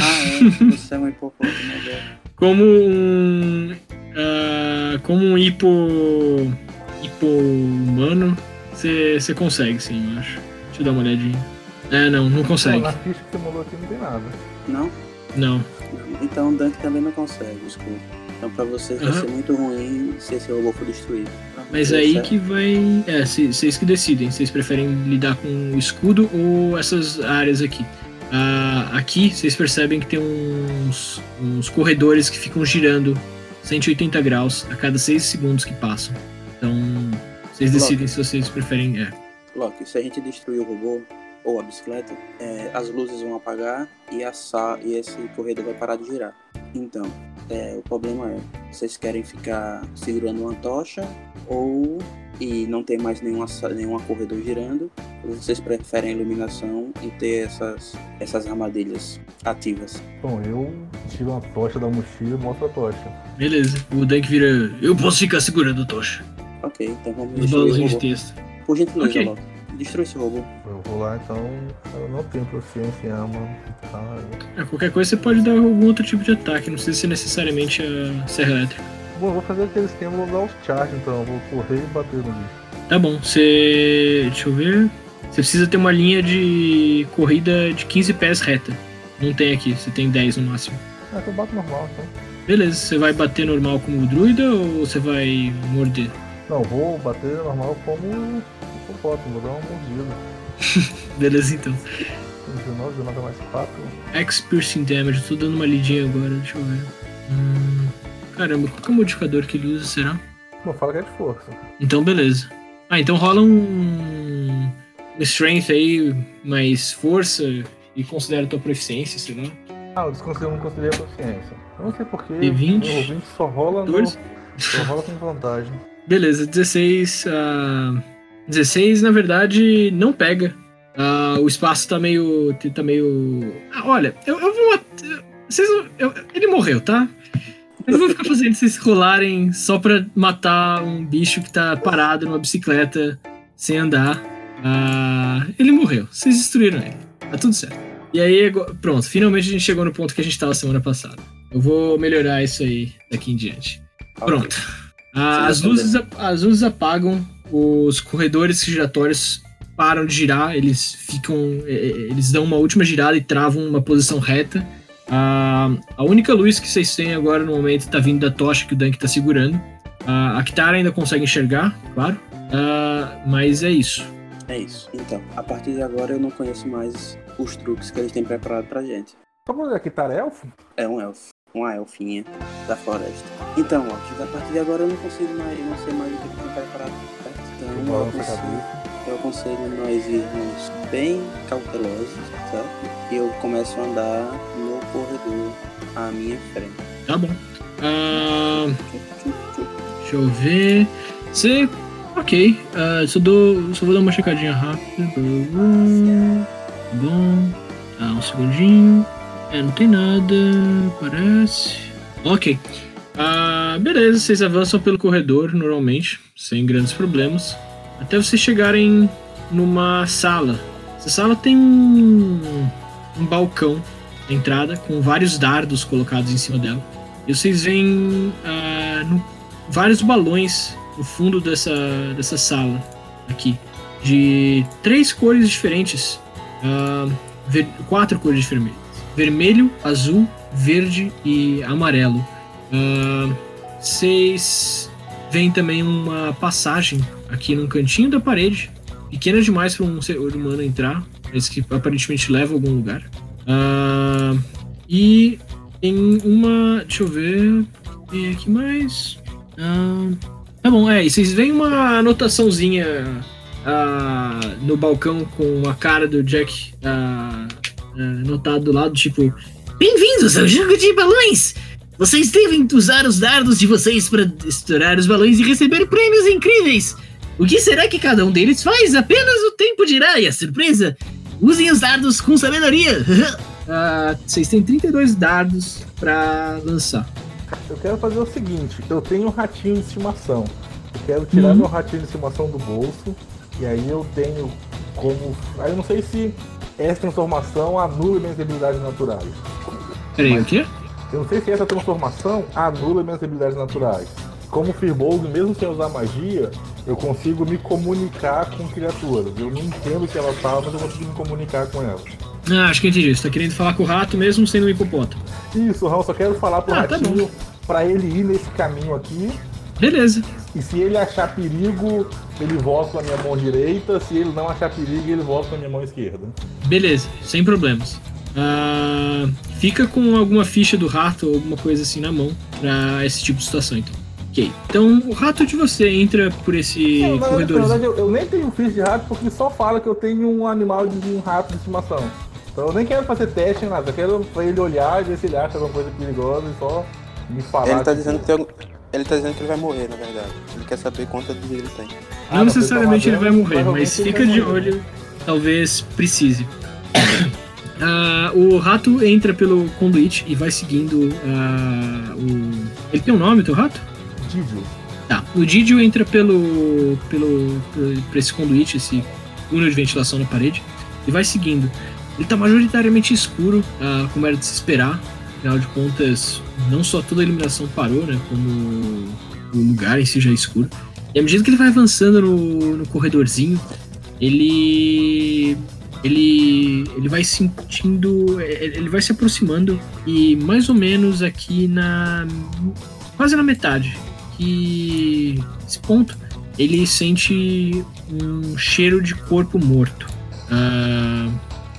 Ah, é. Você é um hipopótamo. né? Como um. ah, como um hipo. hipo humano, você você consegue sim, eu acho. Deixa eu dar uma olhadinha. É, não, não consegue. na ficha que você mandou aqui não tem nada. Não? Não. Então o Dunk também não consegue o escuro. Então pra vocês vai Aham. ser muito ruim se esse robô for destruído. Mas Deu aí que vai. É, vocês que decidem. Vocês preferem lidar com o escudo ou essas áreas aqui? Ah, aqui vocês percebem que tem uns, uns corredores que ficam girando 180 graus a cada 6 segundos que passam. Então, vocês Loki. decidem se vocês preferem. É. Loki, se a gente destruir o robô ou a bicicleta, é, as luzes vão apagar e, a sa e esse corredor vai parar de girar. Então, é, o problema é, vocês querem ficar segurando uma tocha ou e não ter mais nenhuma, nenhuma corredor girando, ou vocês preferem a iluminação e ter essas, essas armadilhas ativas. Bom, eu tiro uma tocha da mochila e mostro a tocha. Beleza. O Dank vira. Eu posso ficar segurando a tocha. Ok, então vamos Os balãozinhos de texto. Por gentileza, Ok. Loki. Destrui esse robô. Eu vou lá então. Eu não tenho proficiência em arma. Tá? É, qualquer coisa você pode dar algum outro tipo de ataque, não precisa ser necessariamente a serra elétrica. Bom, eu vou fazer aquele esquema, vou dar os charge então. Eu vou correr e bater no bicho. Tá bom, você. Deixa eu ver. Você precisa ter uma linha de corrida de 15 pés reta. Não tem aqui, você tem 10 no máximo. Ah, eu bato normal então. Beleza, você vai bater normal como o druida ou você vai morder? Não, vou bater normal como hipopótamo, vou dar uma mordida. Beleza então. 19, 19 mais 4. X Piercing Damage, eu tô dando uma lidinha agora, deixa eu ver. Hum, caramba, qual que é o modificador que ele usa, será? Não fala que é de força. Então beleza. Ah, então rola um. um Strength aí, mais força e considera a tua proficiência, sei lá. Ah, eu desconsiderei, não considerei a proficiência. Eu não sei porquê. D20? Meu ouvinte só rola, no, 14. só rola com vantagem. Beleza, 16. ah, 16, na verdade, não pega. Ah, o espaço tá meio. tá meio. Ah, olha, eu, eu vou. Vocês, não- eu- ele morreu, tá? Eu não vou ficar fazendo vocês rolarem só pra matar um bicho que tá parado numa bicicleta sem andar. Ah, ele morreu. Vocês destruíram ele. Tá tudo certo. E aí, pronto, finalmente a gente chegou no ponto que a gente tava semana passada. Eu vou melhorar isso aí daqui em diante. Pronto. Ah, as, luzes, as luzes apagam, os corredores giratórios param de girar, eles ficam. eh, eh, Eles dão uma última girada e travam uma posição reta. Ah, a única luz que vocês têm agora no momento tá vindo da tocha que o Dunk tá segurando. Ah, a Kitara ainda consegue enxergar, claro. Mas é isso. É isso. Então, a partir de agora eu não conheço mais os truques que eles têm preparado pra gente. Só pra olhar aqui, tá elfo? É um elfo, uma elfinha da floresta. Então, Loki, a partir de agora eu não consigo mais, eu não sei mais o que eles têm preparado. Então, eu aconselho, eu aconselho nós irmos bem cautelosos, certo? E eu começo a andar no corredor à minha frente. Tá bom. Ah, tchup. Deixa eu ver. Você. Ok. ah, só, dou, só vou dar uma checadinha rápida. Bom. Ah, um segundinho. É, não tem nada. Parece. Ok. Ah, beleza, vocês avançam pelo corredor normalmente, sem grandes problemas. Até vocês chegarem numa sala. Essa sala tem um, um balcão na entrada com vários dardos colocados em cima dela. E vocês veem ah, no vários balões no fundo dessa, dessa sala aqui, de três cores diferentes, ah, ver- quatro cores diferentes: vermelho, azul, verde e amarelo. Ah, veem também uma passagem aqui num cantinho da parede, pequena demais para um ser humano entrar, mas que aparentemente leva a algum lugar. Ah, e tem uma. Deixa eu ver. Tem aqui mais. Ah, tá bom, é. E vocês veem uma anotaçãozinha ah, no balcão com a cara do Jack anotado do lado, tipo. Bem-vindos ao jogo de balões! Vocês devem usar os dardos de vocês para estourar os balões e receber prêmios incríveis! O que será que cada um deles faz? Apenas o tempo dirá e a surpresa! Usem os dardos com sabedoria! ah, vocês têm 32 dardos pra lançar. Eu quero fazer o seguinte, eu tenho um ratinho de estimação. Eu quero tirar Uhum. meu ratinho de estimação do bolso. E aí eu tenho como. Aí eu não sei se essa transformação anula minhas habilidades naturais. Peraí, o quê? Eu não sei se essa transformação anula minhas habilidades naturais. Como Firbolg, mesmo sem usar magia, eu consigo me comunicar com criaturas. Eu não entendo o que elas falam, mas eu consigo me comunicar com elas. Ah, acho que eu entendi. Você tá querendo falar com o rato mesmo sendo um hipopótamo. Isso, Raul, só quero falar pro Ah, tá ratinho pra ele ir nesse caminho aqui. Beleza. E se ele achar perigo, ele volta pra minha mão direita. Se ele não achar perigo, ele volta pra minha mão esquerda. Beleza, sem problemas. Ah, fica com alguma ficha do rato ou alguma coisa assim na mão pra esse tipo de situação, então. Ok. Então, o rato de você entra por esse Não, na, na corredor. verdade, eu, eu nem tenho ficha de rato porque só fala que eu tenho um animal de um rato de estimação. Então eu nem quero fazer teste nem nada. Eu quero pra ele olhar e ver se ele acha alguma coisa perigosa e só me falar. Ele tá que- dizendo que ele tá dizendo que ele vai morrer, na verdade. Ele quer saber quanta vida ele tem. Ah, Não necessariamente ele vai morrer, mas fica de morrer. olho, talvez precise. Ah, o rato entra pelo conduíte e vai seguindo ah, o. Ele tem um nome, o teu rato? Didio. Tá. O Didio entra pelo. pelo. por esse conduíte, esse túnel de ventilação na parede, e vai seguindo. Ele tá majoritariamente escuro, ah, como era de se esperar. Afinal de contas, não só toda a iluminação parou, né? Como o lugar em si já é escuro. E à medida que ele vai avançando no, no corredorzinho, ele. Ele, ele vai sentindo. Ele vai se aproximando e mais ou menos aqui na. quase na metade. Que. Esse ponto. Ele sente um cheiro de corpo morto. Ah,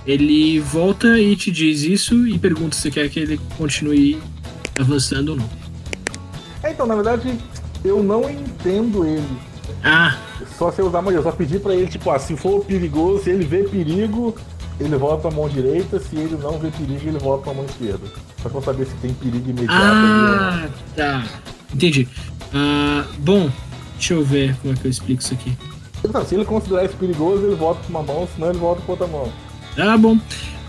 ele volta e te diz isso e pergunta se quer que ele continue avançando ou não. É, então, na verdade, eu não entendo ele. Ah, Só eu usar magia. Eu só pedi pra ele, tipo, ah, se for perigoso, se ele vê perigo, ele volta pra mão direita. Se ele não vê perigo, ele volta pra mão esquerda. Só pra saber se tem perigo imediato não. ah, tá. Entendi. Ah, bom, deixa eu ver como é que eu explico isso aqui. Então, se ele considerar isso perigoso, ele volta pra uma mão, senão ele volta pra outra mão. Tá bom.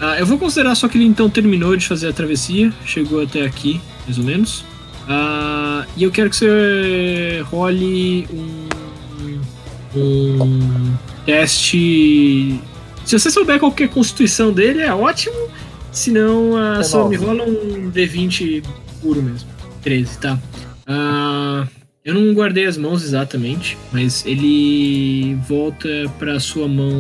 Ah, eu vou considerar só que ele então terminou de fazer a travessia, chegou até aqui, mais ou menos. Ah, e eu quero que você role um, um teste. Se você souber qual é a constituição dele, é ótimo. Se não, ah, É só me rola um D20 puro mesmo. 13, tá? Ah, eu não guardei as mãos exatamente, mas ele volta pra sua mão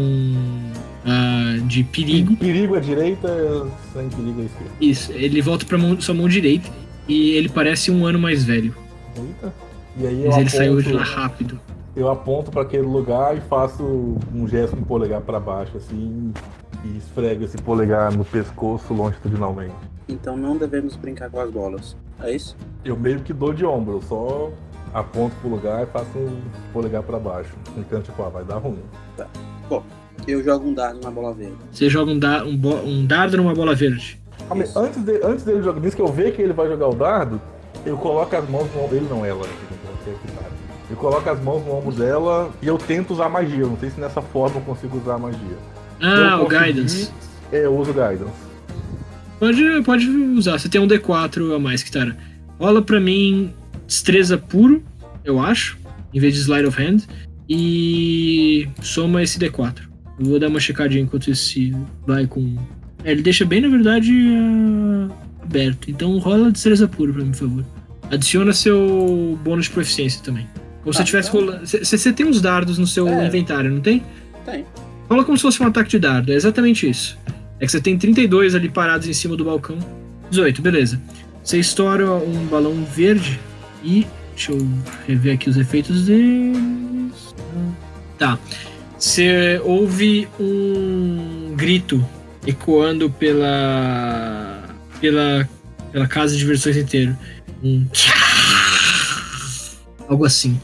ah, de perigo. Perigo à direita, sem perigo à esquerda. Isso, ele volta pra mão- sua mão direita e ele parece um ano mais velho. Eita. E aí Mas ele saiu de aponto, lá rápido. Eu aponto pra aquele lugar e faço um gesto com o polegar pra baixo, assim, e esfrego esse polegar no pescoço longitudinalmente. Então não devemos brincar com as bolas. É isso? Eu meio que dou de ombro, eu só aponto pro lugar e faço um polegar pra baixo. Então, tipo, ah, vai dar ruim. Eu jogo um dardo na bola verde. Você joga um, da- um um dardo numa bola verde. Ah, mas Isso. Antes, de- antes dele jogar, diz que eu ver que ele vai jogar o dardo, eu coloco as mãos no ombro. Ele não, ela. Eu que. Eu coloco as mãos no ombro dela e eu tento usar magia. Não sei se nessa forma eu consigo usar magia. Ah, o Guidance. É, eu uso Guidance. Pode, pode usar. Você tem um D4 a mais, Kitara. Rola pra mim destreza puro, eu acho, em vez de Slide of Hand. E soma esse D4. Eu vou dar uma checadinha enquanto esse vai com. É, ele deixa bem, na verdade, ah, aberto. Então rola destreza puro pra mim, por favor. Adiciona seu bônus de proficiência também. Como se você Ah, tivesse então. rolando. Você tem uns dardos no seu É. inventário, não tem? Tem. Rola como se fosse um ataque de dardo, é exatamente isso. É que você tem 32 ali parados em cima do balcão. 18, beleza. Você estoura um balão verde e. Deixa eu rever aqui os efeitos deles. Tá. Você ouve um grito ecoando pela. pela. pela casa de diversões inteiro. Um. Algo assim.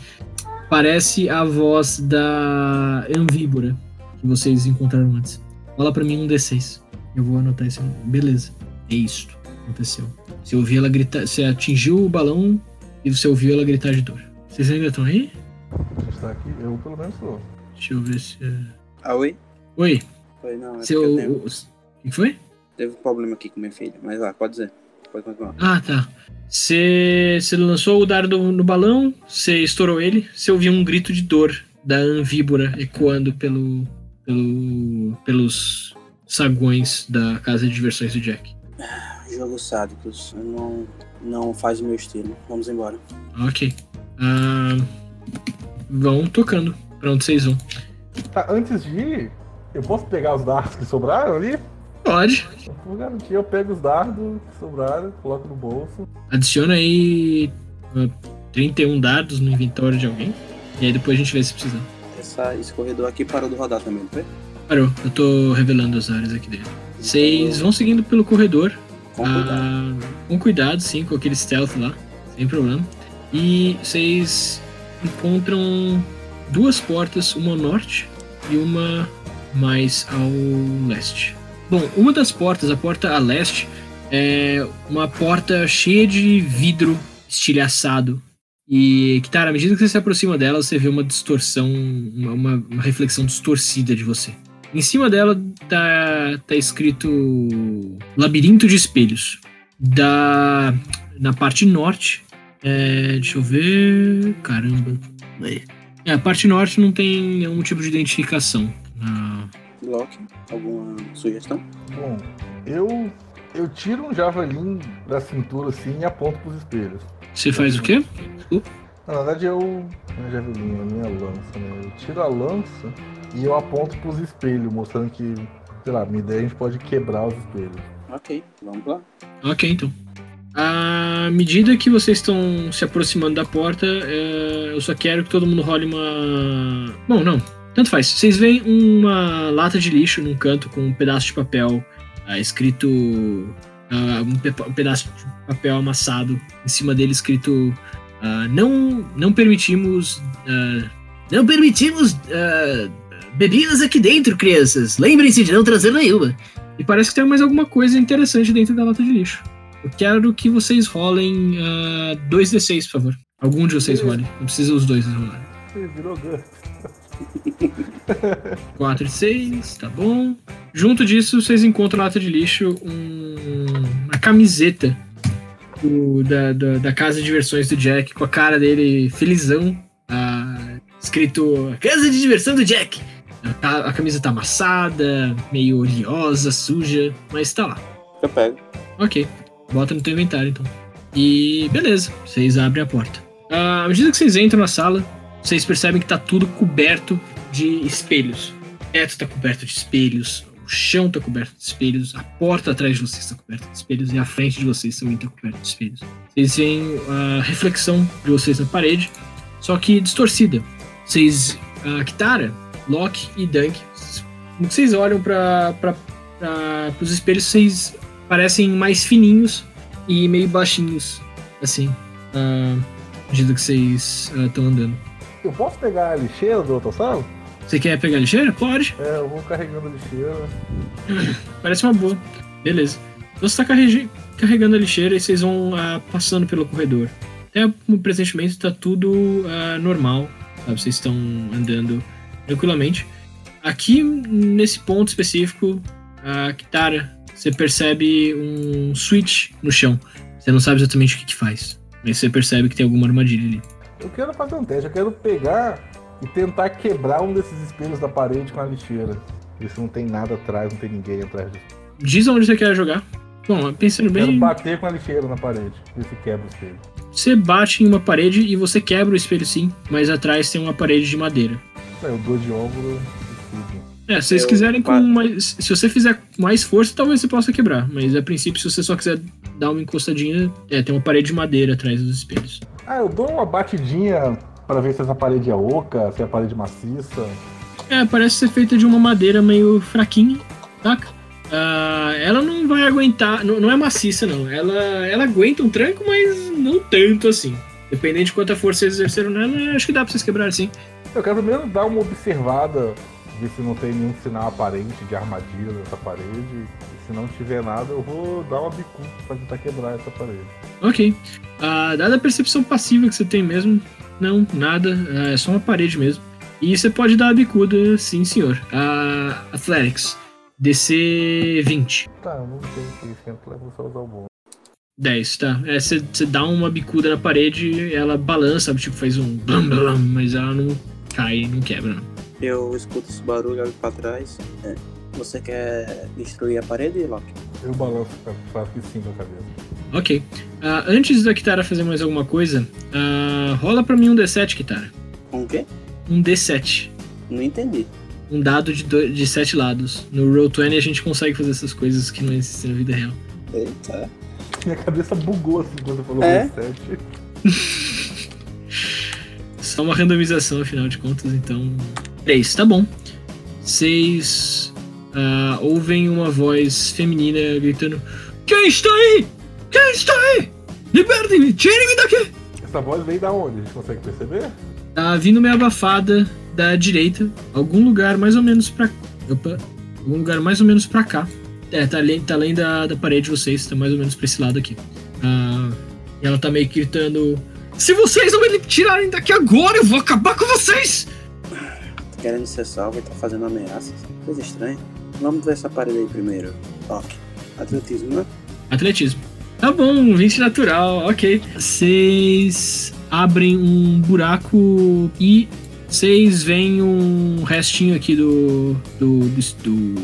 Parece a voz da Anvíbora que vocês encontraram antes. Fala pra mim um D6. Eu vou anotar esse. Beleza. É isto. Aconteceu. Você ouviu ela gritar. Você atingiu o balão e você ouviu ela gritar de dor. Vocês ainda estão aí? A gente tá aqui, eu pelo menos tô. Deixa eu ver se. é- Ah, oi? Oi, Foi, não. É seu. porque eu tenho... O que foi? Teve um problema aqui com minha filha. Mas lá, pode dizer. Pode continuar. Ah, tá. Você, lançou o dardo no balão, você estourou ele, você ouviu um grito de dor da anvíbora ecoando pelo, pelo, pelos saguões da casa de diversões do Jack. Jogos sádicos. Não, não faz o meu estilo. Vamos embora. Ok. Ah, vão tocando. Pra onde vocês vão? Tá, antes de ir, eu posso pegar os dardos que sobraram ali? Pode. Por garantia, eu pego os dardos que sobraram, coloco no bolso. Adiciona aí uh, 31 dados no inventório de alguém. E aí depois a gente vê se precisa. Essa, esse corredor aqui parou de rodar também, não foi? Parou, eu tô revelando as áreas aqui dele. Vocês vão seguindo pelo corredor. Com cuidado. ah, com cuidado, sim, com aquele stealth lá, sem problema. E vocês encontram duas portas, uma ao norte e uma mais ao leste. Bom, uma das portas, a porta a leste, é uma porta cheia de vidro estilhaçado. E, Kitara, à medida que você se aproxima dela, você vê uma distorção, uma, uma- reflexão distorcida de você. Em cima dela tá, tá escrito Labirinto de Espelhos. Da, na parte norte, é, deixa eu ver. Caramba. É, a parte norte não tem nenhum tipo de identificação. Loki, alguma sugestão? Bom, eu, eu tiro um javelin da cintura assim e aponto pros espelhos. você faz o quê? Na verdade, eu. Não é javelin, é a minha lança, né? Eu tiro a lança e eu aponto pros espelhos, mostrando que, sei lá, minha ideia é a gente pode quebrar os espelhos. Ok, vamos lá. Ok, então. À medida que vocês estão se aproximando da porta, é, eu só quero que todo mundo role uma. Bom, não. Tanto faz. Vocês veem uma lata de lixo num canto com um pedaço de papel ah, escrito. ah, um, um pedaço de papel amassado. Em cima dele escrito. ah, não, não permitimos. Não permitimos bebidas aqui dentro, crianças. Lembrem-se de não trazer nenhuma. E parece que tem mais alguma coisa interessante dentro da lata de lixo. Eu quero que vocês rolem ah, 2d6, por favor. Algum de vocês rolem. Não precisa os dois rolarem. Ih, Virou. 4 e 6, tá bom. Junto disso, vocês encontram na lata de lixo um- uma camiseta do- da, da, da casa de diversões do Jack, com a cara dele felizão, ah, escrito Casa de Diversão do Jack. A, ca- a camisa tá amassada, meio oleosa, suja, mas tá lá. Eu pego. Ok, bota no teu inventário então. E beleza, vocês abrem a porta. Ah, à medida que vocês entram na sala, vocês percebem que tá tudo coberto de espelhos. O teto tá coberto de espelhos, o chão tá coberto de espelhos, a porta atrás de vocês tá coberta de espelhos e a frente de vocês também tá coberta de espelhos. Vocês veem a reflexão de vocês na parede, só que distorcida. Vocês, a Kitara, Loki e Dunk, quando vocês olham para os espelhos, vocês parecem mais fininhos e meio baixinhos, assim, ah, à medida que vocês estão andando. Eu posso pegar a lixeira do outra sala? Você quer pegar a lixeira? Pode. É, eu vou carregando a lixeira. Parece uma boa. Beleza. Então você tá carregando a lixeira e vocês vão ah, passando pelo corredor. Até o presentemente tá tudo ah, normal, sabe? Vocês estão andando tranquilamente. Aqui, nesse ponto específico, a Kitara, você percebe um switch no chão. Você não sabe exatamente o que, que faz, mas você percebe que tem alguma armadilha ali. Eu quero fazer um teste, eu quero pegar e tentar quebrar um desses espelhos da parede com a lixeira. Ver se não tem nada atrás, não tem ninguém atrás disso. Diz onde você quer jogar. Bom, pensando Quero bem, bater com a lixeira na parede, ver se quebra o espelho. você bate em uma parede e você quebra o espelho sim, mas atrás tem uma parede de madeira. Aí eu dou de ombro e. É, se vocês Eu quiserem com bato. mais. Se você fizer mais força, talvez você possa quebrar. Mas a princípio, se você só quiser dar uma encostadinha, é, tem uma parede de madeira atrás dos espelhos. Ah, eu dou uma batidinha pra ver se essa parede é oca, se é a parede maciça. É, parece ser feita de uma madeira meio fraquinha, saca? Ah, ela não vai aguentar. Não, não é maciça, não. Ela, ela aguenta um tranco, mas não tanto assim. Dependendo de quanta força vocês exerceram nela, acho que dá pra vocês quebrarem sim. Eu quero primeiro dar uma observada, ver se não tem nenhum sinal aparente de armadilha nessa parede. E se não tiver nada, eu vou dar uma bicuda pra tentar quebrar essa parede. Ok. Ah, dada a percepção passiva que você tem mesmo, não, nada. ah, é só uma parede mesmo. E você pode dar a bicuda, sim, senhor. Ah, Athletics. DC 20. Tá, eu não tenho conhecimento, eu vou só usar o bom. 10, tá. É, você você dá uma bicuda na parede, ela balança, sabe? Tipo, faz um blam, blam, mas ela não cai, não quebra, não. Eu escuto esse barulho, olho pra trás. É. Você quer destruir a parede, Loki? Eu balanço, faço que sim na cabeça. Ok. Ah, antes da Kitara fazer mais alguma coisa, ah, rola pra mim um D7, Kitara. Com o quê? Um D7. Não entendi. Um um dado de, do, de sete lados. No Roll20 a gente consegue fazer essas coisas que não existem na vida real. Eita. Minha cabeça bugou assim quando falou É? reset. Só uma randomização, afinal de contas, então. Três, tá bom. Seis. ah, ouvem uma voz feminina gritando: Quem está aí? Quem está aí? Libertem-me! Tirem-me daqui! Essa voz veio da onde? A gente consegue perceber? Tá vindo meio abafada da direita, algum lugar mais ou menos pra. Opa! Algum lugar mais ou menos pra cá. É, tá além, tá além da, da parede de vocês, tá mais ou menos pra esse lado aqui. Ah, e ela tá meio que gritando: Se vocês não me tirarem daqui agora, eu vou acabar com vocês! Querendo ser salvo e tá fazendo ameaças. Coisa estranha. Vamos ver essa parede aí primeiro. Ok. Atletismo, né? Atletismo. Tá bom, 20 natural, ok. Vocês abrem um buraco e vocês veem um restinho aqui do. do. do. do,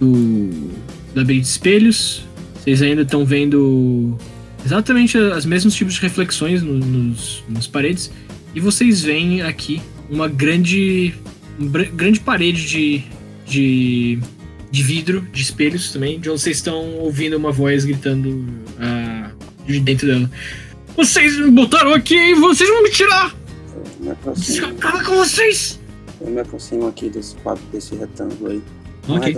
do labirinto de espelhos. Vocês ainda estão vendo exatamente os mesmos tipos de reflexões no- nos, nas paredes. E vocês veem aqui uma grande. Grande parede de. de de vidro, de espelhos também, de onde vocês estão ouvindo uma voz gritando ah, de dentro dela. Vocês me botaram aqui e vocês vão me tirar! Eu Acaba com vocês! eu me aproximo aqui desse quadro, desse retângulo aí. Um Ok,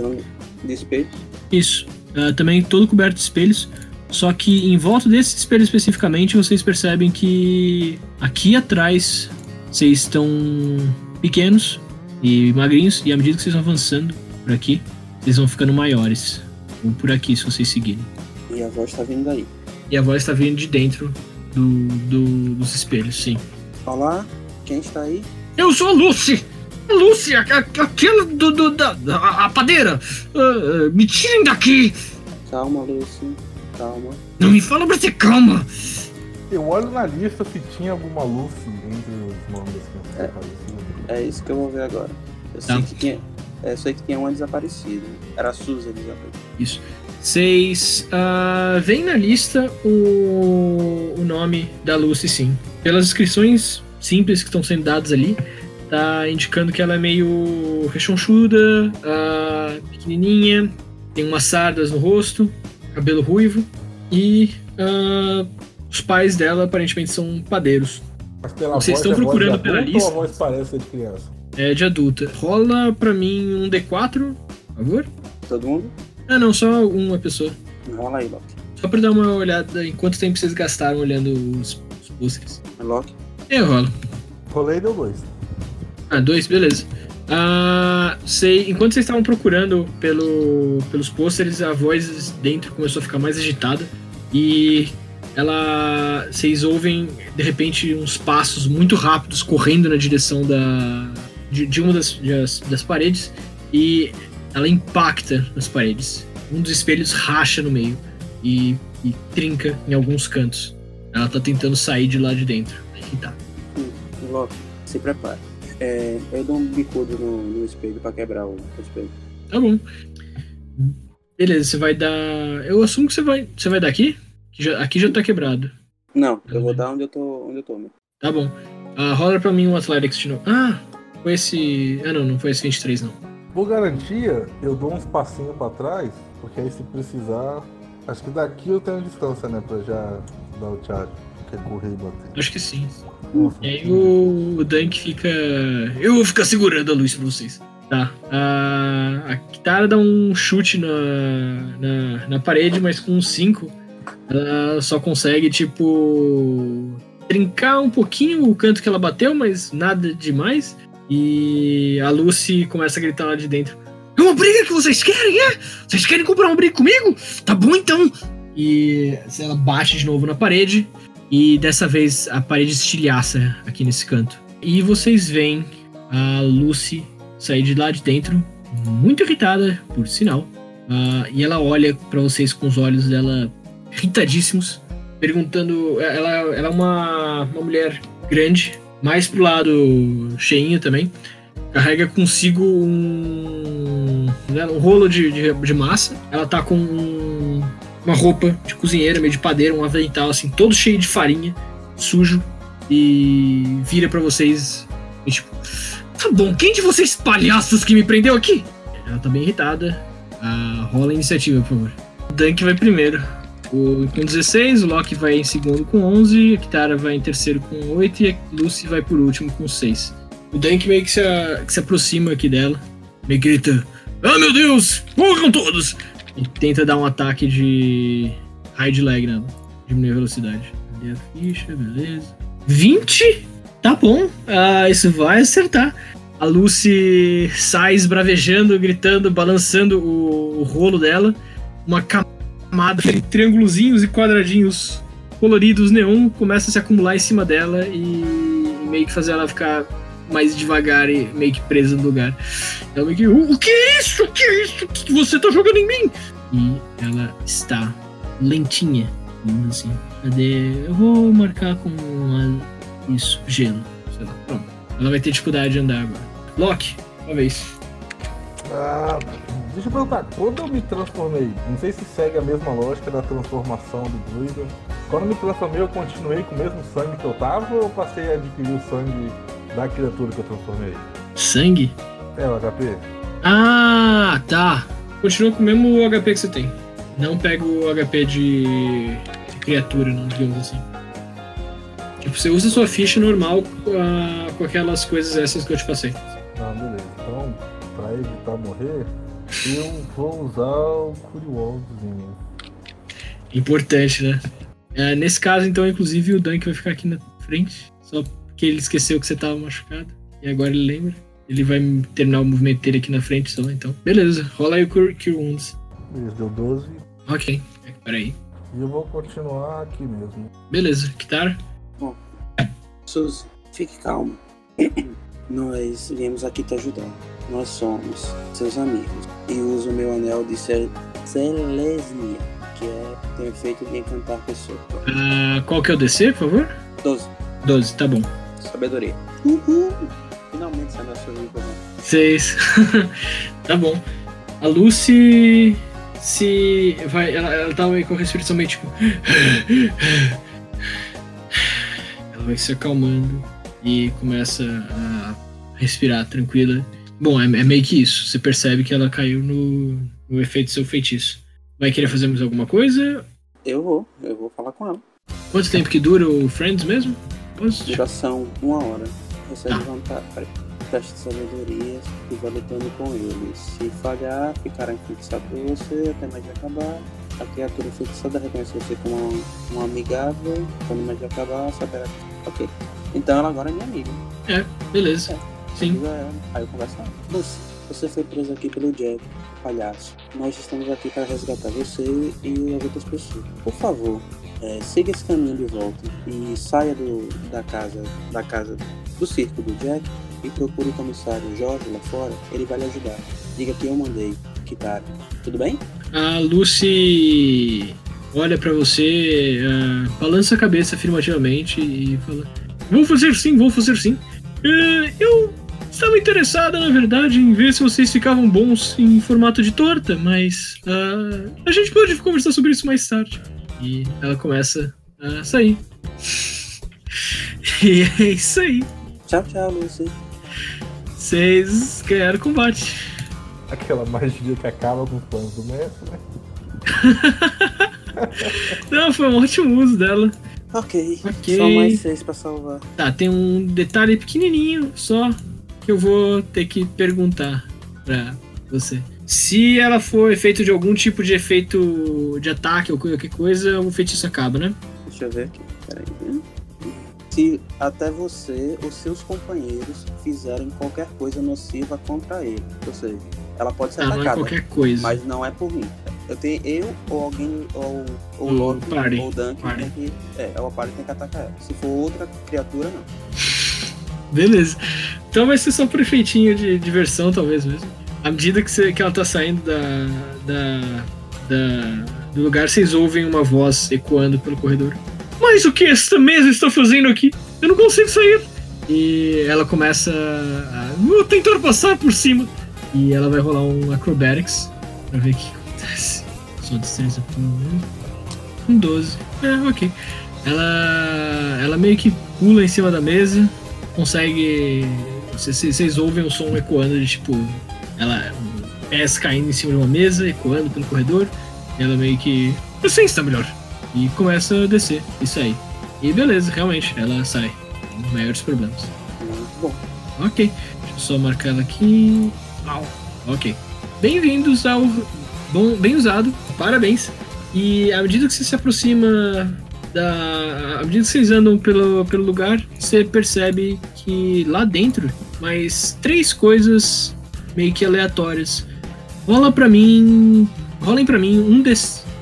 de isso. Ah, também todo coberto de espelhos. Só que em volta desse espelho especificamente, vocês percebem que aqui atrás vocês estão pequenos e magrinhos, e à medida que vocês vão avançando por aqui, vocês vão ficando maiores. Ou por aqui, se vocês seguirem. E a voz tá vindo daí. E a voz está vindo de dentro do, do- dos espelhos, sim. Olá, quem está aí? Eu sou a Lucy! A Lucy, a- a- aquela do, do- da, da a padeira! Ah, me tirem daqui! Calma, Lucy. Calma. Não me fala pra ter calma! Eu olho na lista se tinha alguma Lucy entre os nomes das crianças É. desaparecidas. É isso que eu vou ver agora. Eu Tá. sei que tinha. é, Eu sei que tinha uma desaparecida. Era a Suzy desaparecida. Vocês ah, veem na lista o, o nome da Lucy, sim. Pelas descrições simples que estão sendo dadas ali, tá indicando que ela é meio rechonchuda, ah, pequenininha, tem umas sardas no rosto, cabelo ruivo e ah, os pais dela aparentemente são padeiros. Mas pela Vocês voz, estão é voz procurando de pela adulto lista? Ou a voz parece de criança? É de adulta. Rola pra mim um D4, por favor. Todo mundo? Ah, não, só uma pessoa. Rola aí, Loki. Só pra dar uma olhada em quanto tempo vocês gastaram olhando os, os pôsteres. Loki. Eu rolo. Rolei e deu dois. Ah, dois, beleza. Ah, sei, enquanto vocês estavam procurando pelo, pelos pôsteres, a voz dentro começou a ficar mais agitada. E ela. Vocês ouvem, de repente, uns passos muito rápidos correndo na direção da. de, de uma das, das, das paredes. E ela impacta nas paredes. Um dos espelhos racha no meio e, e trinca em alguns cantos. Ela tá tentando sair de lá de dentro. Que tá. Loki, se prepare. É, eu dou um bicudo no, no espelho pra quebrar o, o espelho. Tá bom. Beleza, você vai dar. Eu assumo que você vai. Você vai dar aqui? Já- aqui já tá quebrado. Não, eu vou dar onde eu tô. Onde eu tô, né? Tá bom. Ah, rola pra mim um Athletics de novo. Ah, foi esse. Ah não, não foi esse 23 não. Por garantia, eu dou uns passinhos pra trás, porque aí se precisar. Acho que daqui eu tenho distância, né? Pra já dar o charge. Que é correr e bater. Acho que sim. Nossa, E aí o, o Dunk fica. Eu vou ficar segurando a luz pra vocês. Tá. A, a Kitara dá um chute na, na, na parede, mas com um 5 ela só consegue, tipo. trincar um pouquinho o canto que ela bateu, mas nada demais. E a Lucy começa a gritar lá de dentro. É uma briga que vocês querem, é? Vocês querem comprar uma briga comigo? Tá bom então. E ela bate de novo na parede. E dessa vez a parede estilhaça aqui nesse canto. E vocês veem a Lucy sair de lá de dentro, muito irritada, por sinal. Ah, e ela olha pra vocês com os olhos dela irritadíssimos, perguntando. Ela, ela é uma, uma mulher grande, mais pro lado cheinho também. Carrega consigo um, né, um rolo de, de, de massa. Ela tá com um- uma roupa de cozinheira, meio de padeira, um avental assim, todo cheio de farinha, sujo, e vira pra vocês e tipo, Tá bom, quem de vocês palhaços que me prendeu aqui? Ela tá bem irritada. Ah, rola a iniciativa, por favor. O Dunk vai primeiro. O, com 16, o Loki vai em segundo com 11, a Kitara vai em terceiro com 8 e a Lucy vai por último com 6. O Dunk meio que se, a- que se aproxima aqui dela, que grita: Ah meu Deus, morram todos! E tenta dar um ataque de hide lag nela, diminuir a velocidade. Cadê a ficha? Beleza. 20? Tá bom, ah, isso vai acertar. A Lucy sai esbravejando, gritando, balançando o, o rolo dela. Uma camada de triângulozinhos e quadradinhos coloridos neon começa a se acumular em cima dela e meio que fazer ela ficar mais devagar e meio que presa no lugar. Ela meio que, o, o que é isso? O que é isso? O que você tá jogando em mim? E ela está lentinha, digamos assim. Cadê? Eu vou marcar com uma... isso, gelo. Sei lá, pronto. Ela vai ter dificuldade de andar agora. Loki, uma vez. Ah, deixa eu perguntar, quando eu me transformei, não sei se segue a mesma lógica da transformação do Druida. Quando eu me transformei, eu continuei com o mesmo sangue que eu tava ou eu passei a adquirir o sangue da criatura que eu transformei? Sangue? É, o HP? Ah, tá. Continua com o mesmo HP que você tem. Não pega o HP de, de criatura, não, digamos assim. Tipo, você usa sua ficha normal ah, com aquelas coisas essas que eu te passei. Não, beleza. Então, pra evitar morrer, eu vou usar o Curiwallzinho. Importante, né? É, nesse caso, então, inclusive, o Dunk vai ficar aqui na frente. Só porque ele esqueceu que você tava machucado. E agora ele lembra. Ele vai terminar o movimento dele aqui na frente só, então. Beleza, rola aí o Cure, Cure Wounds. Beleza, deu 12. Ok, peraí. E eu vou continuar aqui mesmo. Beleza, Kitara. Suzy, fique calma. Nós viemos aqui te ajudar. Nós somos seus amigos. E uso o meu anel de Cel Selesnia, que é, tem o efeito de encantar pessoas. Ah, qual que é o DC, por favor? 12. 12, tá bom. Sabedoria. Uhul! Finalmente saiu da sua vida. né? 6. tá bom. A Lucy se. Vai, ela, ela tá meio com a respiração meio tipo. Ela vai se acalmando e começa a respirar tranquila. Bom, é, é meio que isso. Você percebe que ela caiu no, no efeito do seu feitiço. Vai querer fazer mais alguma coisa? Eu vou, eu vou falar com ela. Quanto tempo que dura o Friends mesmo? Posso- Duração uma hora. Recebe Tá. vantagem. Teste de sabedoria e vai lutando com ele. Se falhar, ficará enfeitiçado por você até mais de acabar. A criatura enfeitiçada reconhece você como uma, uma amigável. Quando mais de acabar, saberá que. Ok. Então ela agora é minha amiga. Beleza. Sim. Amiga ela. Aí eu converso com ela. Lucy, você foi preso aqui pelo Jack, palhaço. Nós estamos aqui para resgatar você e as outras pessoas. Por favor, é, siga esse caminho de volta e saia do, da casa da casa do circo do Jack e procure o comissário Jorge lá fora. Ele vai lhe ajudar. Diga que eu mandei, Kitara. Tudo bem? A Lucy olha pra você, ah, balança a cabeça afirmativamente e fala: Vou fazer sim, vou fazer sim. Eh, eu estava interessada, na verdade, em ver se vocês ficavam bons em formato de torta, mas ah, a gente pode conversar sobre isso mais tarde. E ela começa a sair. e é isso aí. Tchau, tchau, Lucy. Vocês ganharam o combate. Aquela magia que acaba com os planos do mestre, né? Não, foi um ótimo uso dela. Ok. Ok. Só mais seis pra salvar. Tá, tem um detalhe pequenininho só que eu vou ter que perguntar pra você. Se ela for efeito de algum tipo de efeito de ataque ou qualquer coisa, o feitiço acaba, né? Deixa eu ver aqui. Peraí. Se até você ou seus companheiros fizerem qualquer coisa nociva contra ele. Ou seja, ela pode ser Ah, é atacada, qualquer coisa. mas não é por mim. Eu tenho eu ou alguém, ou, ou O Loki, ou Dunk Party. tem que. É, o party tem que atacar ela. Se for outra criatura, não. Beleza. Então vai ser só por efeitinho de diversão, talvez mesmo. À medida que, você- que ela tá saindo da, da, da- do lugar, vocês ouvem uma voz ecoando pelo corredor. Mas o que esta mesa está fazendo aqui? Eu não consigo sair. E ela começa a vou tentar passar por cima. E ela vai rolar um acrobatics pra ver o que acontece. Só destreza por um. Um 12. É, ok. Ela, ela meio que pula em cima da mesa, consegue Vocês ouvem o som ecoando de tipo. Ela. Pés caindo em cima de uma mesa, ecoando pelo corredor. E ela meio que. Assim está melhor. E começa a descer e sair. E beleza, realmente, ela sai. Sem maiores problemas. Bom. Ok. Deixa eu só marcar ela aqui. Au. Ok. Bem-vindos ao. Bom, bem usado. Parabéns. E à medida que você se aproxima da. À medida que vocês andam pelo, pelo lugar, você percebe que lá dentro, mais três coisas meio que aleatórias. Rola pra mim. Rolem pra mim um D,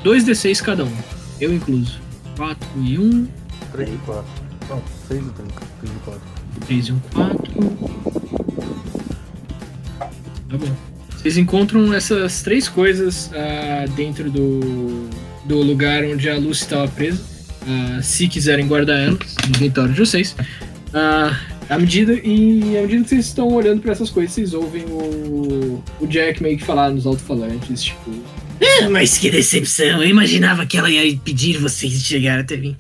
dois D6 cada um. Eu incluso. 4 e 1, um, 3 e 4. Não, 6 e 3. 3 e 4. 3 e 1, 4. Tá bom. Vocês encontram essas três coisas ah, dentro do, do lugar onde a Lucy estava presa. Ah, se quiserem guardar elas no inventário de vocês. Ah, à medida, e à medida que vocês estão olhando para essas coisas, vocês ouvem o, o Jack meio que falar nos alto-falantes, tipo. Ah, mas que decepção! Eu imaginava que ela ia pedir vocês de chegar até mim.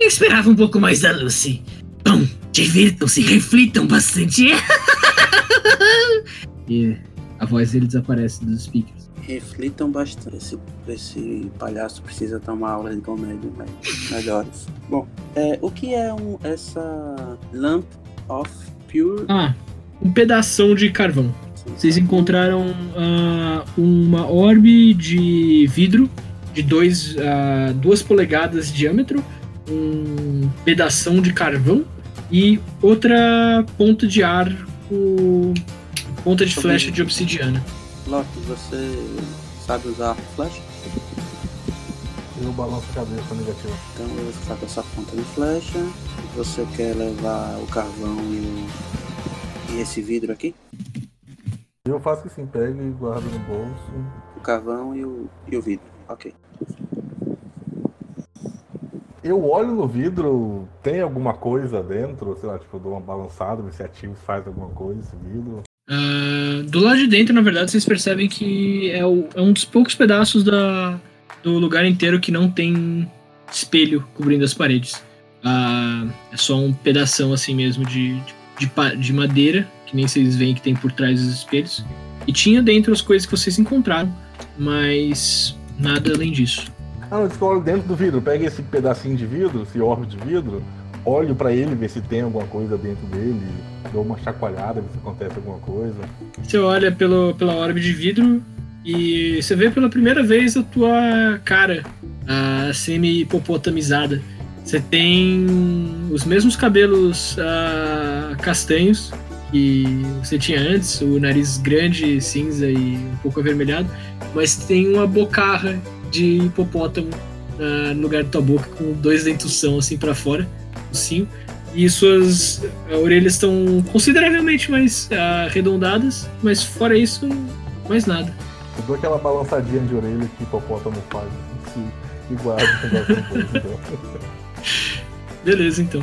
Eu esperava um pouco mais da Lucy. Bom, divirtam-se, reflitam bastante. E a voz dele desaparece dos speakers. Reflitam bastante. Esse, esse palhaço precisa tomar aula de comédia né? melhores. Bom, é, o que é um, essa Lamp of Pure? Ah, um pedação de carvão. Vocês encontraram ah, uma orbe de vidro de 2 duas polegadas de diâmetro, um pedação de carvão e outra ponta de ar com ponta de flecha de obsidiana. Loki, você sabe usar flecha? Eu balanço a cabeça negativa. Então você saca essa ponta de flecha. Você quer levar o carvão e, o- e esse vidro aqui? Eu faço que sim, pego e guardo no bolso. O carvão e o, e o vidro. Ok. Eu olho no vidro, tem alguma coisa dentro? Sei lá, tipo, eu dou uma balançada, ver se ativo faz alguma coisa esse vidro. Ah, do lado de dentro, na verdade, vocês percebem que é, o- é um dos poucos pedaços da, do lugar inteiro que não tem espelho cobrindo as paredes. Ah, é só um pedação assim mesmo de, de, de madeira, que nem vocês veem que tem por trás dos espelhos. E tinha dentro as coisas que vocês encontraram, mas nada além disso. Ah, não, olho dentro do vidro, pego esse pedacinho de vidro, esse orbe de vidro, olho pra ele, ver se tem alguma coisa dentro dele, dou uma chacoalhada, ver se acontece alguma coisa. Você olha pelo, pela orbe de vidro e você vê pela primeira vez a tua cara, semi-hipopotamizada. Você tem os mesmos cabelos ah, castanhos que você tinha antes, o nariz grande, cinza e um pouco avermelhado, mas tem uma bocarra de hipopótamo ah, no lugar da tua boca, com dois dentução assim para fora, focinho. E suas ah, orelhas estão consideravelmente mais ah, arredondadas, mas fora isso, mais nada. Eu dou aquela balançadinha de orelha que hipopótamo faz, e guardo. Então. Beleza, então.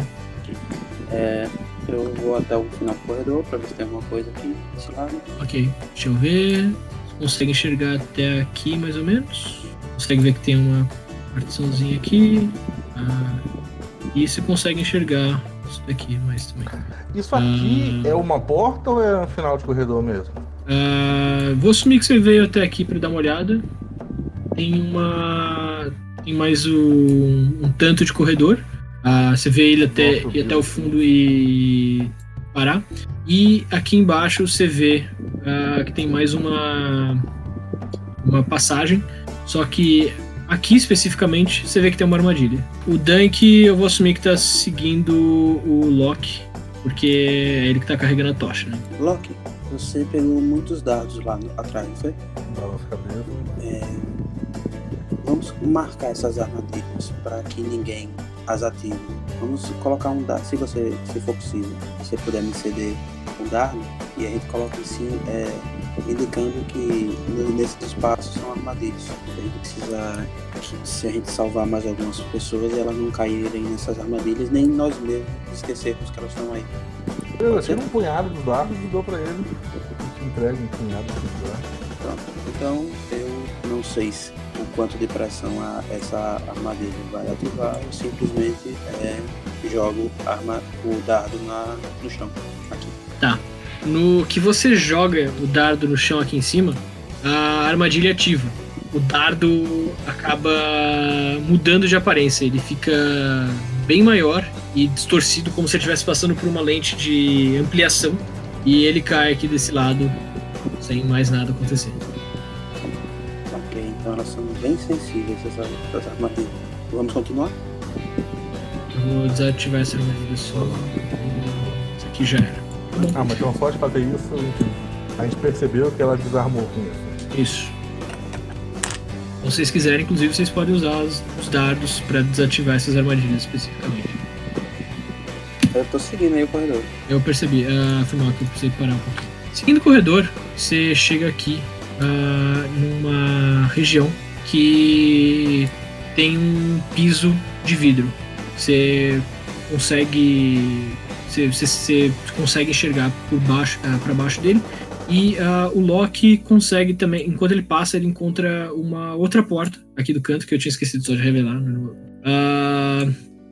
É, eu vou até o final do corredor pra ver se tem alguma coisa aqui desse lado. Ok, deixa eu ver. Você consegue enxergar até aqui, mais ou menos. Consegue ver que tem uma partiçãozinha aqui. Ah, e você consegue enxergar isso daqui mais também. Isso aqui Hum. é uma porta ou é um final de corredor mesmo? Ah, vou assumir que você veio até aqui para dar uma olhada. Tem uma. Tem mais um, um tanto de corredor. Ah, você vê ele até, Nossa, ir até o fundo e parar. E aqui embaixo você vê ah, que tem mais uma. Uma passagem. Só que aqui especificamente você vê que tem uma armadilha. O Dunk eu vou assumir que tá seguindo o Loki. Porque é ele que tá carregando a tocha, né? Loki, você pegou muitos dados lá no- atrás, não foi? Cabeça. É, vamos marcar essas armadilhas para que ninguém as ative. Vamos colocar um dado, se você, se for possível, se você puder me ceder um dado e a gente coloca em si, é, indicando que nesses espaços são armadilhas. A gente precisa, se a gente salvar mais algumas pessoas, elas não caírem nessas armadilhas, nem nós mesmos esquecermos que elas estão aí. Eu tiro um punhado dos dados e dou pra ele. Eu te entrego um punhado dos dados. Então eu não sei se, o quanto de pressão a, essa armadilha vai ativar, eu simplesmente é, jogo arma, o dardo na, no chão. Aqui. No que você joga o dardo no chão aqui em cima, a armadilha ativa. O dardo acaba mudando de aparência, ele fica bem maior e distorcido, como se ele estivesse passando por uma lente de ampliação, e ele cai aqui desse lado sem mais nada acontecer. Ok, então elas são bem sensíveis, essas, essas armadilhas. Vamos continuar? Eu vou desativar essa armadilha só. Isso aqui já era. Ah, mas então só de fazer isso, a gente, percebeu que ela desarmou com isso. Isso. Se vocês quiserem, inclusive, vocês podem usar os, os dardos para desativar essas armadilhas especificamente. Eu tô seguindo aí o corredor. Eu percebi, ah, foi mal que eu precisei parar um pouquinho. Seguindo o corredor, você chega aqui ah, numa região que tem um piso de vidro. Você consegue você, você- você consegue enxergar por baixo para baixo dele. E ah, o Loki consegue também enquanto ele passa ele encontra uma outra porta aqui do canto que eu tinha esquecido só de revelar? Ah,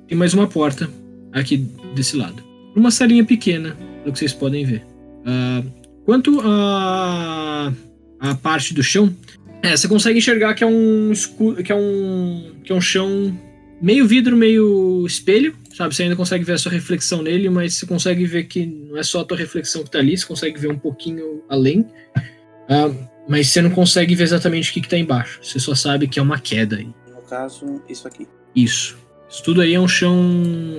tem mais uma porta aqui desse lado. Uma salinha pequena do que vocês podem ver. Ah, quanto a a parte do chão é, você consegue enxergar que é um que é um que é um chão meio vidro, meio espelho, sabe? Você ainda consegue ver a sua reflexão nele, mas você consegue ver que não é só a tua reflexão que tá ali, você consegue ver um pouquinho além. Ah, mas você não consegue ver exatamente o que, que tá embaixo. Você só sabe que é uma queda aí. No caso, isso aqui. Isso. Isso tudo aí é um chão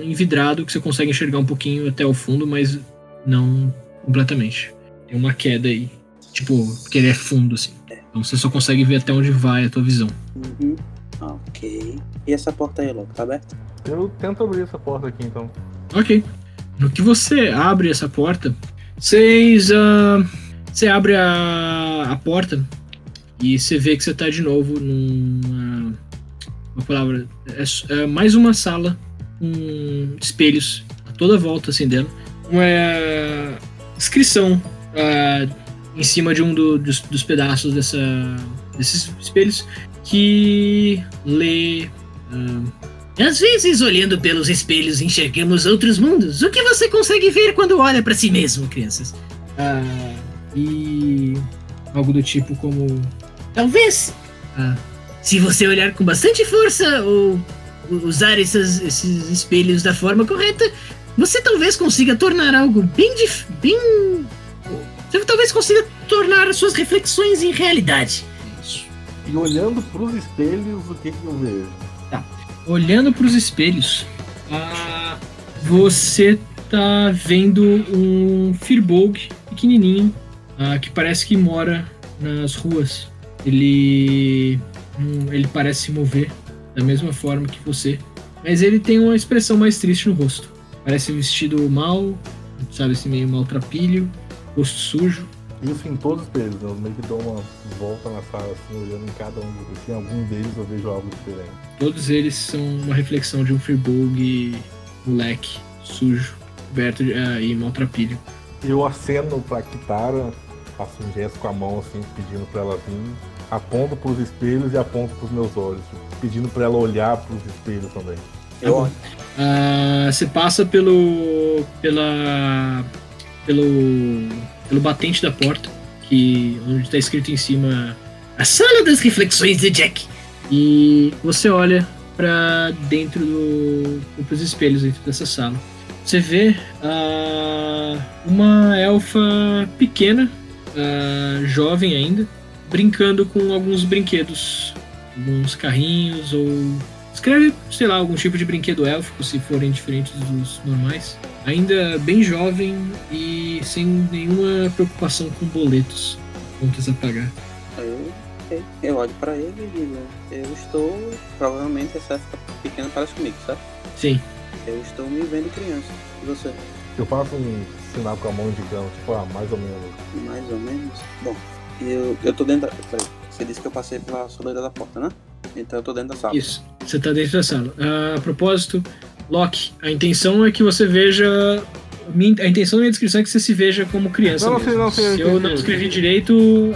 envidrado que você consegue enxergar um pouquinho até o fundo, mas não completamente. Tem uma queda aí. Tipo, porque ele é fundo, assim. Então você só consegue ver até onde vai a tua visão. Uhum. Ok. E essa porta aí, Loki, tá aberta? Eu tento abrir essa porta aqui então. Ok. No que você abre essa porta, vocês. ah, Você abre a, a porta e você vê que você tá de novo numa. Uma palavra. É, é mais uma sala com espelhos a toda volta assim dela. Uma inscrição ah, em cima de um do- dos, dos pedaços dessa, desses espelhos que lê. ah, Às vezes, olhando pelos espelhos, enxergamos outros mundos. O que você consegue ver quando olha pra si mesmo, crianças? Ah, e algo do tipo como Talvez, ah, se você olhar com bastante força ou usar essas- esses espelhos da forma correta, você talvez consiga tornar algo bem dif bem você talvez consiga tornar as suas reflexões em realidade. E olhando pros espelhos, o que que eu vejo? olhando para os espelhos, ah, você tá vendo um Firbolg pequenininho ah, que parece que mora nas ruas. Ele hum, ele parece se mover da mesma forma que você, mas ele tem uma expressão mais triste no rosto. Parece vestido mal, sabe assim meio maltrapilho, rosto sujo. Isso em todos né? Eu meio que dou uma volta na sala, assim, olhando em cada um. Se em algum deles eu vejo algo diferente. Todos eles são uma reflexão de um Firbolg moleque, sujo, coberto de, ah, e maltrapilho. Eu aceno pra Kitara, faço um gesto com a mão, assim, pedindo pra ela vir. Aponto pros espelhos e aponto pros meus olhos, pedindo pra ela olhar pros espelhos também. Eu bom. olho. Ah, você passa pelo. pela. pelo. Pelo batente da porta, que. onde está escrito em cima. A sala das reflexões de Jack. E você olha para dentro do. espelhos dentro dessa sala. Você vê ah, uma elfa pequena, ah, jovem ainda, brincando com alguns brinquedos. Alguns carrinhos ou. Escreve, sei lá, algum tipo de brinquedo élfico, se forem diferentes dos normais. Ainda bem jovem e sem nenhuma preocupação com boletos, contas a pagar. Eu, eu olho pra ele e digo, eu estou. Provavelmente essa época pequena parece comigo, sabe? Sim, Eu estou me vendo criança. E você? Eu faço um sinal com a mão indicando, tipo, ah, mais ou menos. Mais ou menos? Bom, eu, eu tô dentro da. Peraí. Você disse que eu passei pela soleira da porta, né? Então eu tô dentro da sala. Isso, você tá dentro da sala. Ah, a propósito, Loki, a intenção é que você veja. A intenção da minha descrição é que você se veja como criança. Não, não, mesmo. não, sim, eu se eu entendi. não escrevi direito,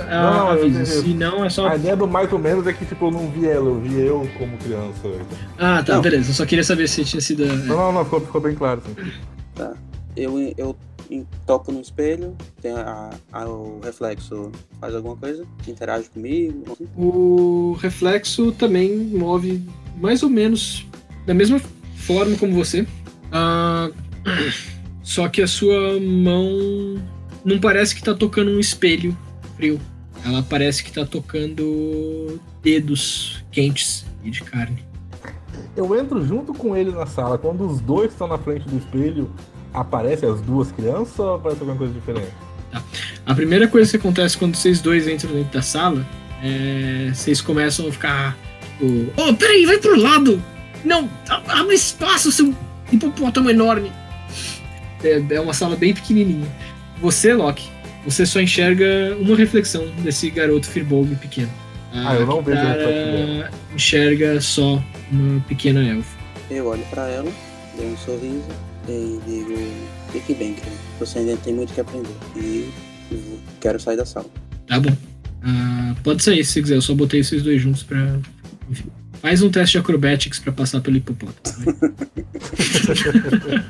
ah, Não, não, eu avisa. Se não, é só. A ideia do mais ou menos é que, tipo, eu não vi ela, eu vi eu como criança. Ah, tá, Não. beleza. Eu só queria saber se tinha sido. Não, não, não, ficou, ficou bem claro. Assim. Eu, eu em- topo no espelho, tem a, a- o reflexo faz alguma coisa, interage comigo. assim. O reflexo também move mais ou menos da mesma forma como você. Ah, só que a sua mão não parece que tá tocando um espelho frio. Ela parece que tá tocando dedos quentes e de carne. Eu entro junto com ele na sala. Quando os dois estão na frente do espelho, aparecem as duas crianças ou aparece alguma coisa diferente? A primeira coisa que acontece quando vocês dois entram dentro da sala é. Vocês começam a ficar. Tipo, oh, peraí, vai pro lado! Não, a- abre espaço, seu hipopótamo enorme! É, é uma sala bem pequenininha. Você, Loki, você só enxerga uma reflexão desse garoto Firbolg pequeno. A Ah, eu não vejo reflexo enxerga só uma pequena elfa. Eu olho pra ela, dou um sorriso e digo: fique bem, querido. Você ainda tem muito que aprender. E quero sair da sala. Tá bom. Ah, pode sair se você quiser, eu só botei vocês dois juntos pra. Enfim. Faz um teste de acrobatics pra passar pelo hipopótamo. vai.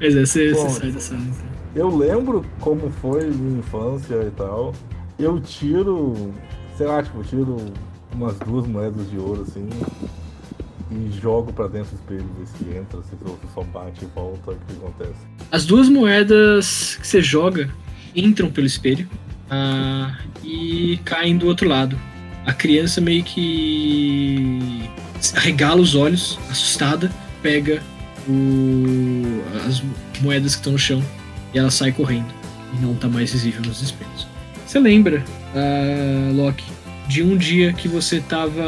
Mas é, você, Bom. você sai da sala. então. Eu lembro como foi minha infância e tal. Eu tiro, sei lá, tipo, tiro umas duas moedas de ouro assim e jogo pra dentro do espelho, ver se entra, se só bate e volta, o que acontece. As duas moedas que você joga entram pelo espelho ah, e caem do outro lado. A criança meio que regala os olhos, assustada, pega o- as moedas que estão no chão e ela sai correndo e não tá mais visível nos espelhos. Você lembra, ah, Loki, de um dia que você tava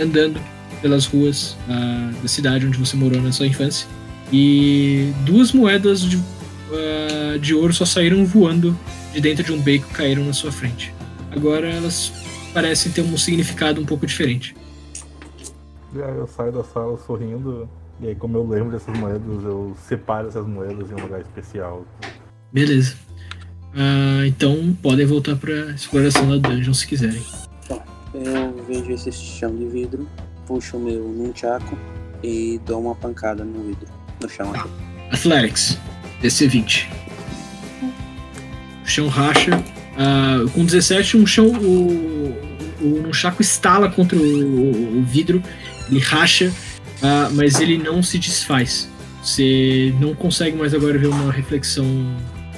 andando pelas ruas ah, da cidade onde você morou na sua infância e duas moedas de, ah, de ouro só saíram voando de dentro de um beco e caíram na sua frente. Agora elas parecem ter um significado um pouco diferente. E aí eu saio da sala sorrindo, e aí como eu lembro dessas moedas, eu separo essas moedas em um lugar especial. Beleza. Ah, então podem voltar para exploração da dungeon se quiserem. Eu vejo esse chão de vidro, puxo o meu nunchaku e dou uma pancada no vidro, no chão. aqui. Athletics, DC20. O chão racha. Ah, com 17, um chão. O, o Nunchaku estala contra o, o vidro, ele racha, ah, mas ele não se desfaz. Você não consegue mais agora ver uma reflexão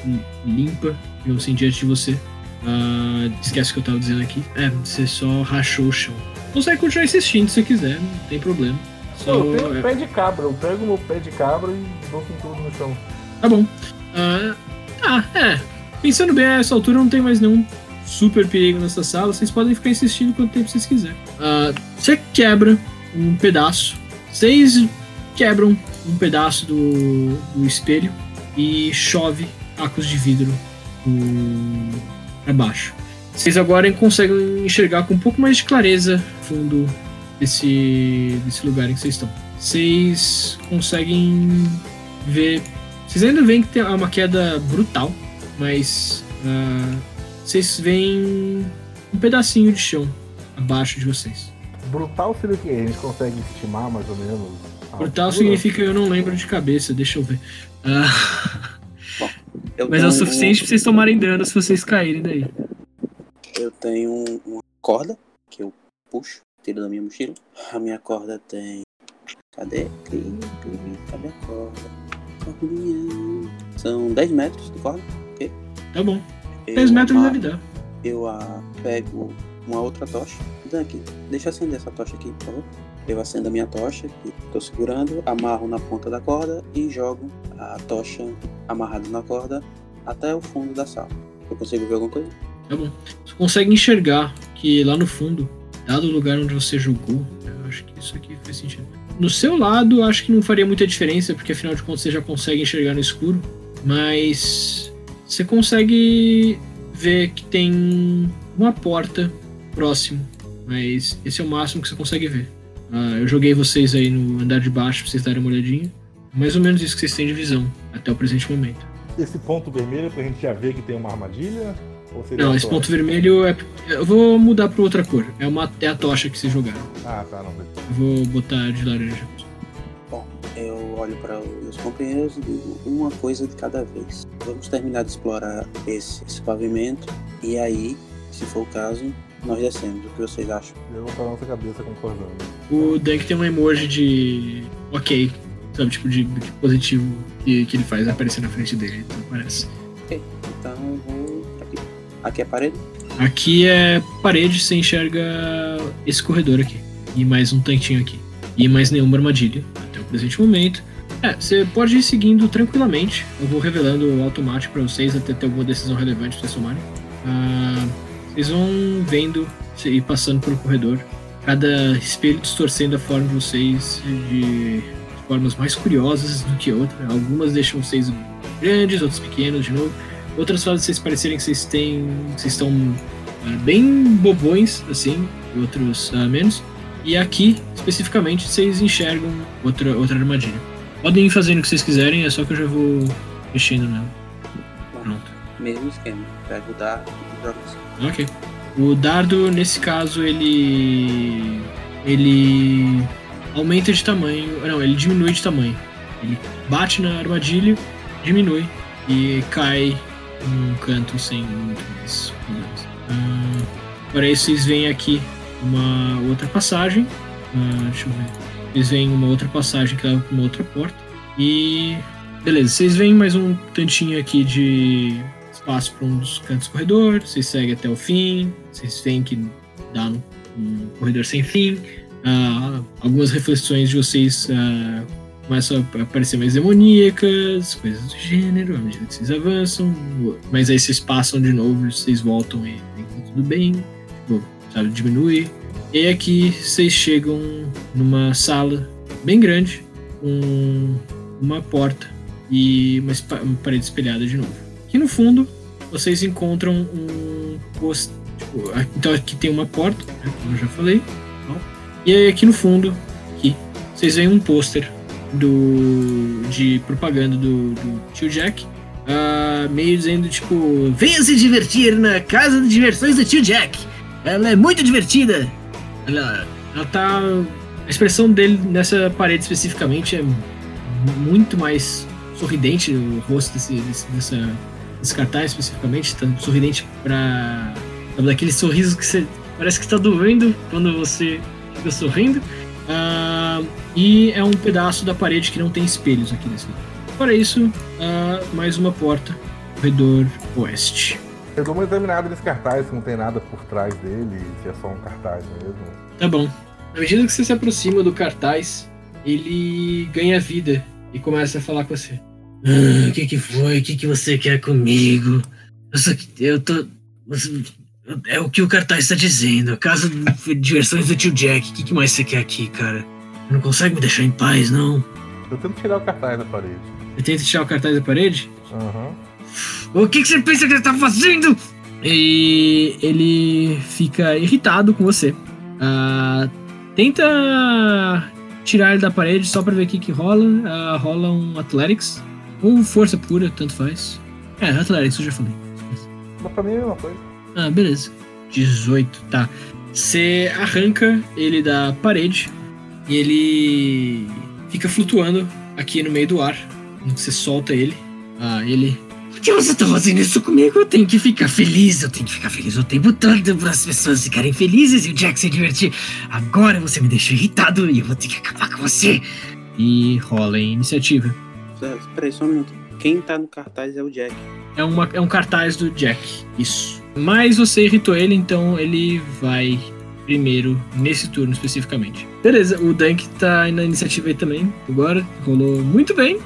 lim- limpa, digamos assim, diante de você. Ah, esquece o que eu tava dizendo aqui. É, você só rachou o chão. Consegue continuar insistindo se você quiser, não tem problema. Só, eu tenho é- um pé de cabra, eu pego meu pé de cabra e dou com tudo no chão. Tá bom. Ah, ah, é. Pensando bem, a essa altura não tem mais nenhum super perigo nessa sala. Vocês podem ficar insistindo quanto tempo vocês quiserem. Ah, você quebra um pedaço. Vocês quebram um pedaço do, do espelho e chove cacos de vidro pro- pra baixo. Vocês agora conseguem enxergar com um pouco mais de clareza o fundo desse, desse lugar em que vocês estão. Vocês conseguem ver vocês ainda veem que tem uma queda brutal, mas ah, vocês veem um pedacinho de chão abaixo de vocês. Brutal seria o quê? A gente consegue estimar mais ou menos. Brutal significa eu não lembro de cabeça, deixa eu ver. Ah, Eu mas é o suficiente um- pra vocês tomarem dano se vocês caírem daí. Eu tenho um- uma corda que eu puxo, tiro da minha mochila. A minha corda tem. Cadê? Cadê a corda? Cordinha. São 10 metros de corda. Tá bom. Eu 10 metros deve dar. Eu a pego uma outra tocha. Aqui, deixa eu acender essa tocha aqui, por favor. Eu acendo a minha tocha, que estou segurando, amarro na ponta da corda e jogo a tocha amarrada na corda até o fundo da sala. Eu consigo ver alguma coisa? Tá bom. Você consegue enxergar que lá no fundo, dado o lugar onde você jogou, eu acho que isso aqui faz sentido. No seu lado, acho que não faria muita diferença, porque afinal de contas você já consegue enxergar no escuro. Mas você consegue ver que tem uma porta próximo. Mas esse é o máximo que você consegue ver. Ah, eu joguei vocês aí no andar de baixo pra vocês darem uma olhadinha. Mais ou menos isso que vocês têm de visão até o presente momento. Esse ponto vermelho é pra gente já ver que tem uma armadilha? Ou seria Não, esse ponto vermelho é. Eu vou mudar pra outra cor. É, uma, é a tocha que vocês jogaram. Ah, tá, não. vou botar de laranja. Bom, eu olho para os meus companheiros e digo uma coisa de cada vez. Vamos terminar de explorar esse, esse pavimento e aí, se for o caso, nós descemos. O que vocês acham? Eu vou falar nossa cabeça concordando. O Dunk tem um emoji de ok, sabe, tipo de, de positivo que, que ele faz aparecer na frente dele, então parece. Ok, então eu vou aqui. É parede? Aqui é parede, você enxerga esse corredor aqui. E mais um tantinho aqui. E mais nenhuma armadilha até o presente momento. É, você pode ir seguindo tranquilamente. Eu vou revelando automático pra vocês até ter alguma decisão relevante vocês tomarem. Ah, vocês vão vendo e passando pelo corredor. Cada espelho distorcendo a forma de vocês de formas mais curiosas do que outra. Algumas deixam vocês grandes, outras pequenos de novo. Outras fazem vocês parecerem que vocês têm. Vocês estão ah, bem bobões, assim, outros ah, menos. E aqui, especificamente, vocês enxergam outra, outra armadilha. Podem ir fazendo o que vocês quiserem, é só que eu já vou mexendo nela. Pronto. Mesmo esquema. Pega o dado e joga assim. Ok. O dardo, nesse caso, ele. Ele aumenta de tamanho. Não, ele diminui de tamanho. Ele bate na armadilha, diminui e cai num canto sem muito mais. Ah, para isso, vocês veem aqui uma outra passagem. Ah, deixa eu ver. Vocês veem uma outra passagem que leva para uma outra porta. E. Beleza, vocês veem mais um tantinho aqui de espaço para um dos cantos do corredor. Vocês seguem até o fim. Vocês veem que dá um, um corredor sem fim. Ah, algumas reflexões de vocês ah, começam a aparecer mais demoníacas, coisas do gênero, à medida que vocês avançam. Mas aí vocês passam de novo, vocês voltam e, e tá tudo bem. Tipo, sabe, diminui. E aqui vocês chegam numa sala bem grande, com uma porta e uma, uma parede espelhada de novo. Aqui no fundo, vocês encontram um post. Tipo, então aqui tem uma porta, né, como eu já falei. ó. E aí aqui no fundo, aqui, vocês veem um pôster do de propaganda do, do tio Jack. ah, meio dizendo tipo, venha se divertir na casa de diversões do tio Jack. Ela é muito divertida. Ela, ela tá. A expressão dele nessa parede especificamente é muito mais sorridente, o rosto desse, desse, dessa, desse cartaz especificamente, tá sorridente pra. Sabe, daquele sorriso que você. Parece que tá doendo quando você fica sorrindo. Ah, e é um pedaço da parede que não tem espelhos aqui nesse lado. Fora isso, ah, mais uma porta, corredor oeste. Eu dou uma examinada nesse cartaz, se não tem nada por trás dele, se é só um cartaz mesmo. Tá bom. Na medida que você se aproxima do cartaz, ele ganha vida e começa a falar com você. Ah, o que que foi? O que que você quer comigo? Eu só que- eu tô. É o que o cartaz está dizendo. A casa de diversões do tio Jack. O que, que mais você quer aqui, cara? Não consegue me deixar em paz, não? Eu tento tirar o cartaz da parede. Você tenta tirar o cartaz da parede? Aham. O que, que você pensa que ele tá fazendo? E ele fica irritado com você. Ah, tenta tirar ele da parede só pra ver o que, que rola. Ah, rola um Athletics. Ou força pura, tanto faz. É, Athletics, eu já falei. Mas pra mim é a mesma coisa. Ah, beleza. 18, tá. Você arranca ele da parede e ele fica flutuando aqui no meio do ar. Você solta ele, ah, ele. Por que você tá fazendo isso comigo? Eu tenho que ficar feliz. Eu tenho que ficar feliz o tempo todo para as pessoas ficarem felizes e o Jack se divertir. Agora você me deixou irritado e eu vou ter que acabar com você. E rola em iniciativa. Peraí, só um minuto. Quem tá no cartaz é o Jack. É, uma, é um cartaz do Jack. Isso. Mas você irritou ele, então ele vai primeiro nesse turno especificamente. Beleza, o Dunk tá na iniciativa aí também. Agora rolou muito bem.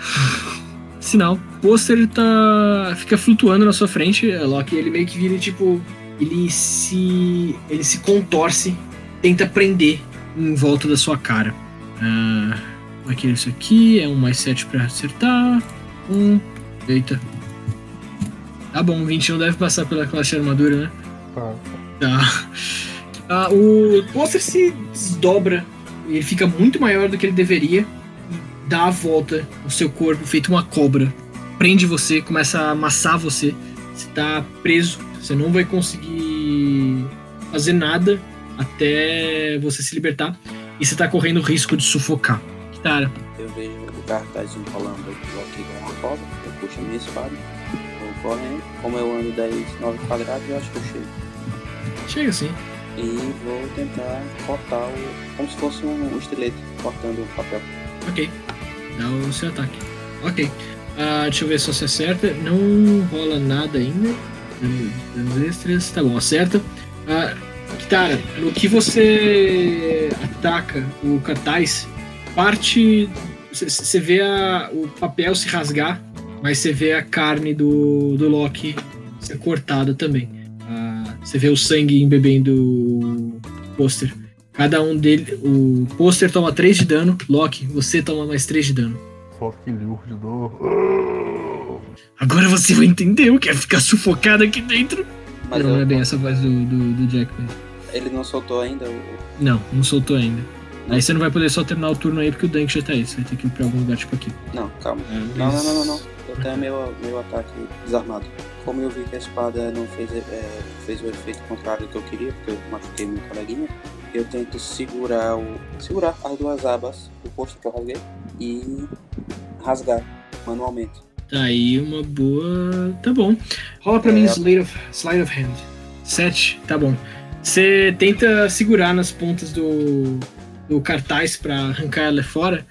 Sinal. O pôster tá. fica flutuando na sua frente, Loki. Ele meio que vira tipo. Ele se. ele se contorce, tenta prender em volta da sua cara. Ah, aqui é isso aqui, é um mais 7 pra acertar. Um. Eita. Tá bom, 20 não deve passar pela classe de armadura, né? Tá. Tá. Ah, o pôster se desdobra, ele fica muito maior do que ele deveria, dá a volta no seu corpo, feito uma cobra. Prende você, começa a amassar você. Você tá preso, você não vai conseguir fazer nada até você se libertar. E você tá correndo o risco de sufocar. Kitara, Eu vejo cartaz enrolando o Loki com uma corda, eu puxo a minha espada, vou correndo, como eu ando 10, 9 quadrados, eu acho que eu chego. Chega assim. E vou tentar cortar o. como se fosse um estilete cortando o papel. Ok. Dá o seu ataque. Ok. Ah, deixa eu ver se você acerta. Não rola nada ainda. Danos extras. Tá bom, acerta. Kitara, no que você ataca o cartaz, parte. Você vê a- o papel se rasgar, mas você vê a carne do, do Loki ser cortada também. Ah, Você vê o sangue embebendo o pôster. Cada um dele. O pôster toma 3 de dano. Loki, você toma mais 3 de dano. Só que de dor. Agora você vai entender o que é ficar sufocado aqui dentro. Mas não, eu- não é bem essa voz do, do, do Jack. mesmo. ele não soltou ainda o. Não, não soltou ainda. Aí você não vai poder só terminar o turno aí porque o Dunk já tá aí. Você vai ter que ir pra algum lugar tipo aqui. Não, calma. É, Não, não, não, não, não. Tenho meu, meu ataque desarmado. Como eu vi que a espada não fez, é, fez o efeito contrário do que eu queria, porque eu machuquei meu coleguinha, eu tento segurar o. segurar as duas abas do posto que eu rasguei e rasgar manualmente. Tá aí uma boa. Tá bom. Rola pra É. mim Slide of, Slide of Hand. 7, tá bom. Você tenta segurar nas pontas do, do cartaz pra arrancar ela fora.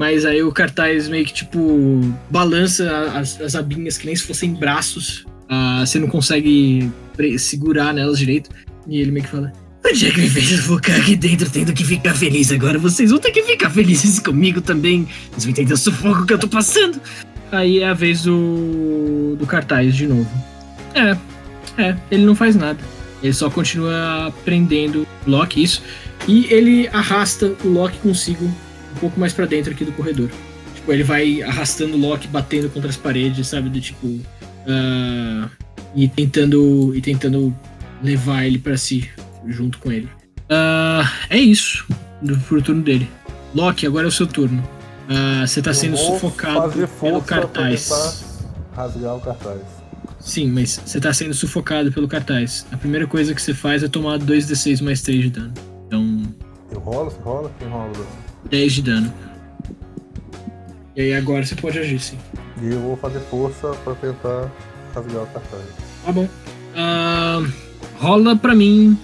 Mas aí o cartaz meio que tipo balança as, as abinhas que nem se fossem braços. Ah, você não consegue segurar nelas direito. E ele meio que fala: O Jack me fez sufocar aqui dentro, tendo que ficar feliz. Agora vocês vão ter que ficar felizes comigo também. Vocês vão entender o sufoco que eu tô passando. Aí é a vez do, do cartaz de novo. É, é, ele não faz nada. Ele só continua prendendo o Loki, isso. E ele arrasta o Loki consigo um pouco mais pra dentro aqui do corredor. Tipo, ele vai arrastando o Loki, batendo contra as paredes, sabe? Do tipo. ah, e tentando. E tentando levar ele pra si, junto com ele. Ah, é isso. Do, pro turno dele. Loki, agora é o seu turno. Ah, você tá Eu sendo sufocado pelo cartaz. rasgar o cartaz. Sim, mas você tá sendo sufocado pelo cartaz. A primeira coisa que você faz é tomar 2d6 mais 3 de dano. Então, Eu rolo, você rola? Quem rola? 10 de dano. E aí agora você pode agir, sim. E eu vou fazer força pra tentar rasgar o cartaz. Tá bom. Ah, rola pra mim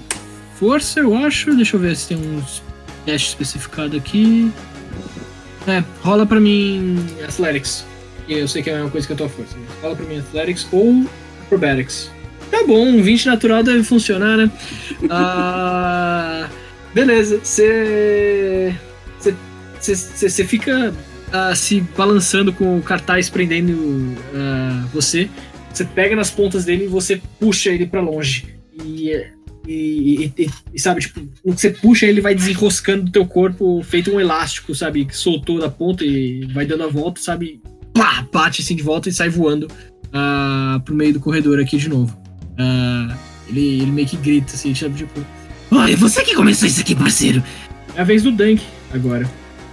força, eu acho. Deixa eu ver se tem uns testes especificados aqui. É, rola pra mim Athletics. Eu sei que é a mesma coisa que a tua força. mas Rola pra mim Athletics ou Acrobatics. Tá bom, um 20 natural deve funcionar, né? Ah, beleza, você. Você fica ah, se balançando com o cartaz prendendo ah, você. Você pega nas pontas dele e você puxa ele pra longe. E, e, e- e, sabe, tipo, no que você puxa ele vai desenroscando do teu corpo, feito um elástico, sabe? Que soltou da ponta e vai dando a volta, sabe? Pá, bate assim de volta e sai voando ah, pro meio do corredor aqui de novo. Ah, ele, ele meio que grita assim, sabe? Tipo, Olha, você que começou isso aqui, parceiro. é a vez do Dunk agora.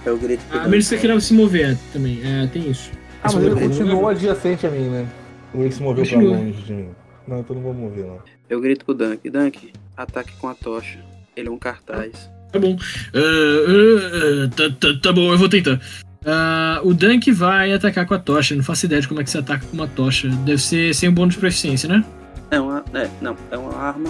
Eu grito pro A Dante, menos que você queira se mover também. É, tem isso. Ah, mas ele mover, continua adjacente a mim, né? Ou ele se moveu pra Continua. longe de mim? Não, então não vou mover, não. Eu grito pro Dunk, Dunk, ataque com a tocha. Ele é um cartaz. Tá bom. Ah, ah, ah, tá, tá- tá bom, eu vou tentar. Ah, o Dunk vai atacar com a tocha. Não faço ideia de como é que você ataca com uma tocha. Deve ser sem um bônus de proficiência, né? É uma. É, não, é uma arma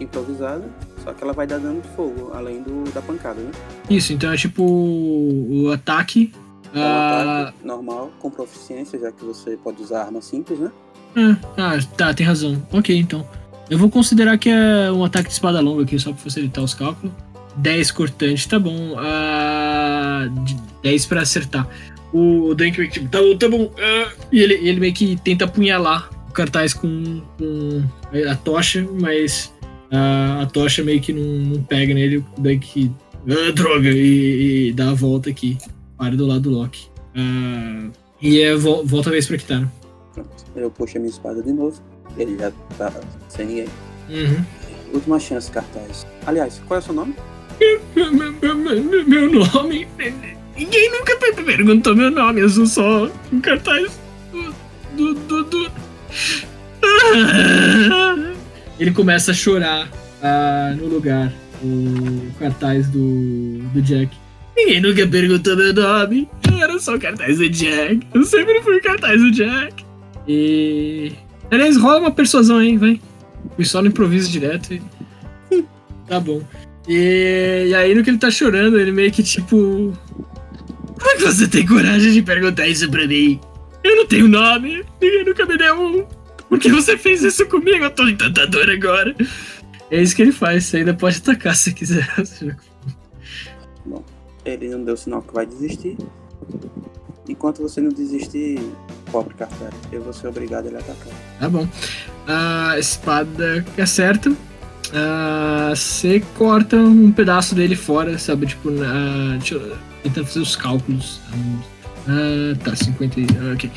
improvisada, só que ela vai dar dano de fogo, além do, da pancada, né? Isso, então é tipo o ataque. É um ah, ataque normal, com proficiência, já que você pode usar arma simples, né? ah, ah, tá, tem razão. Ok, então. Eu vou considerar que é um ataque de espada longa aqui, só pra facilitar os cálculos. 10 cortante, tá bom. Ah, de 10 pra acertar. O, o Dunk meio que tipo, tá bom, tá bom. ah, e ele, ele meio que tenta apunhalar o cartaz com, com a tocha, mas ah, a tocha meio que não, não pega nele. O Dunk, ah, droga, e, e dá a volta aqui. Para do lado do Loki. Ah, e é, vol- volta a vez pra Kitara. Pronto. Eu puxo a minha espada de novo. Ele já tá sem ninguém. Uhum. Última chance, cartaz. Aliás, qual é o seu nome? Meu, meu- meu- meu- meu nome. Ninguém nunca perguntou meu nome, eu sou só um cartaz do. do, do, do- Ele começa a chorar ah, no lugar, o cartaz do, do Jack. Ninguém nunca perguntou meu nome. Eu era só o cartaz do Jack. Eu sempre fui o cartaz do Jack. E. Aliás, rola uma persuasão aí, vai. Fui só no improviso direto e. tá bom. E, e aí, no que ele tá chorando, ele meio que tipo. Como é que você tem coragem de perguntar isso pra mim? Eu não tenho nome, ninguém nunca me deu um. Por que você fez isso comigo? Eu tô encantador agora. É isso que ele faz, você ainda pode atacar se quiser. Bom, ele não deu sinal que vai desistir. Enquanto você não desistir, pobre café, eu vou ser obrigado a ele atacar. Tá bom. A espada acerta. Ah, Você corta um pedaço dele fora, sabe? Tipo, uh, deixa eu tentar fazer os cálculos. Ah, tá, 50. e- ah, ok.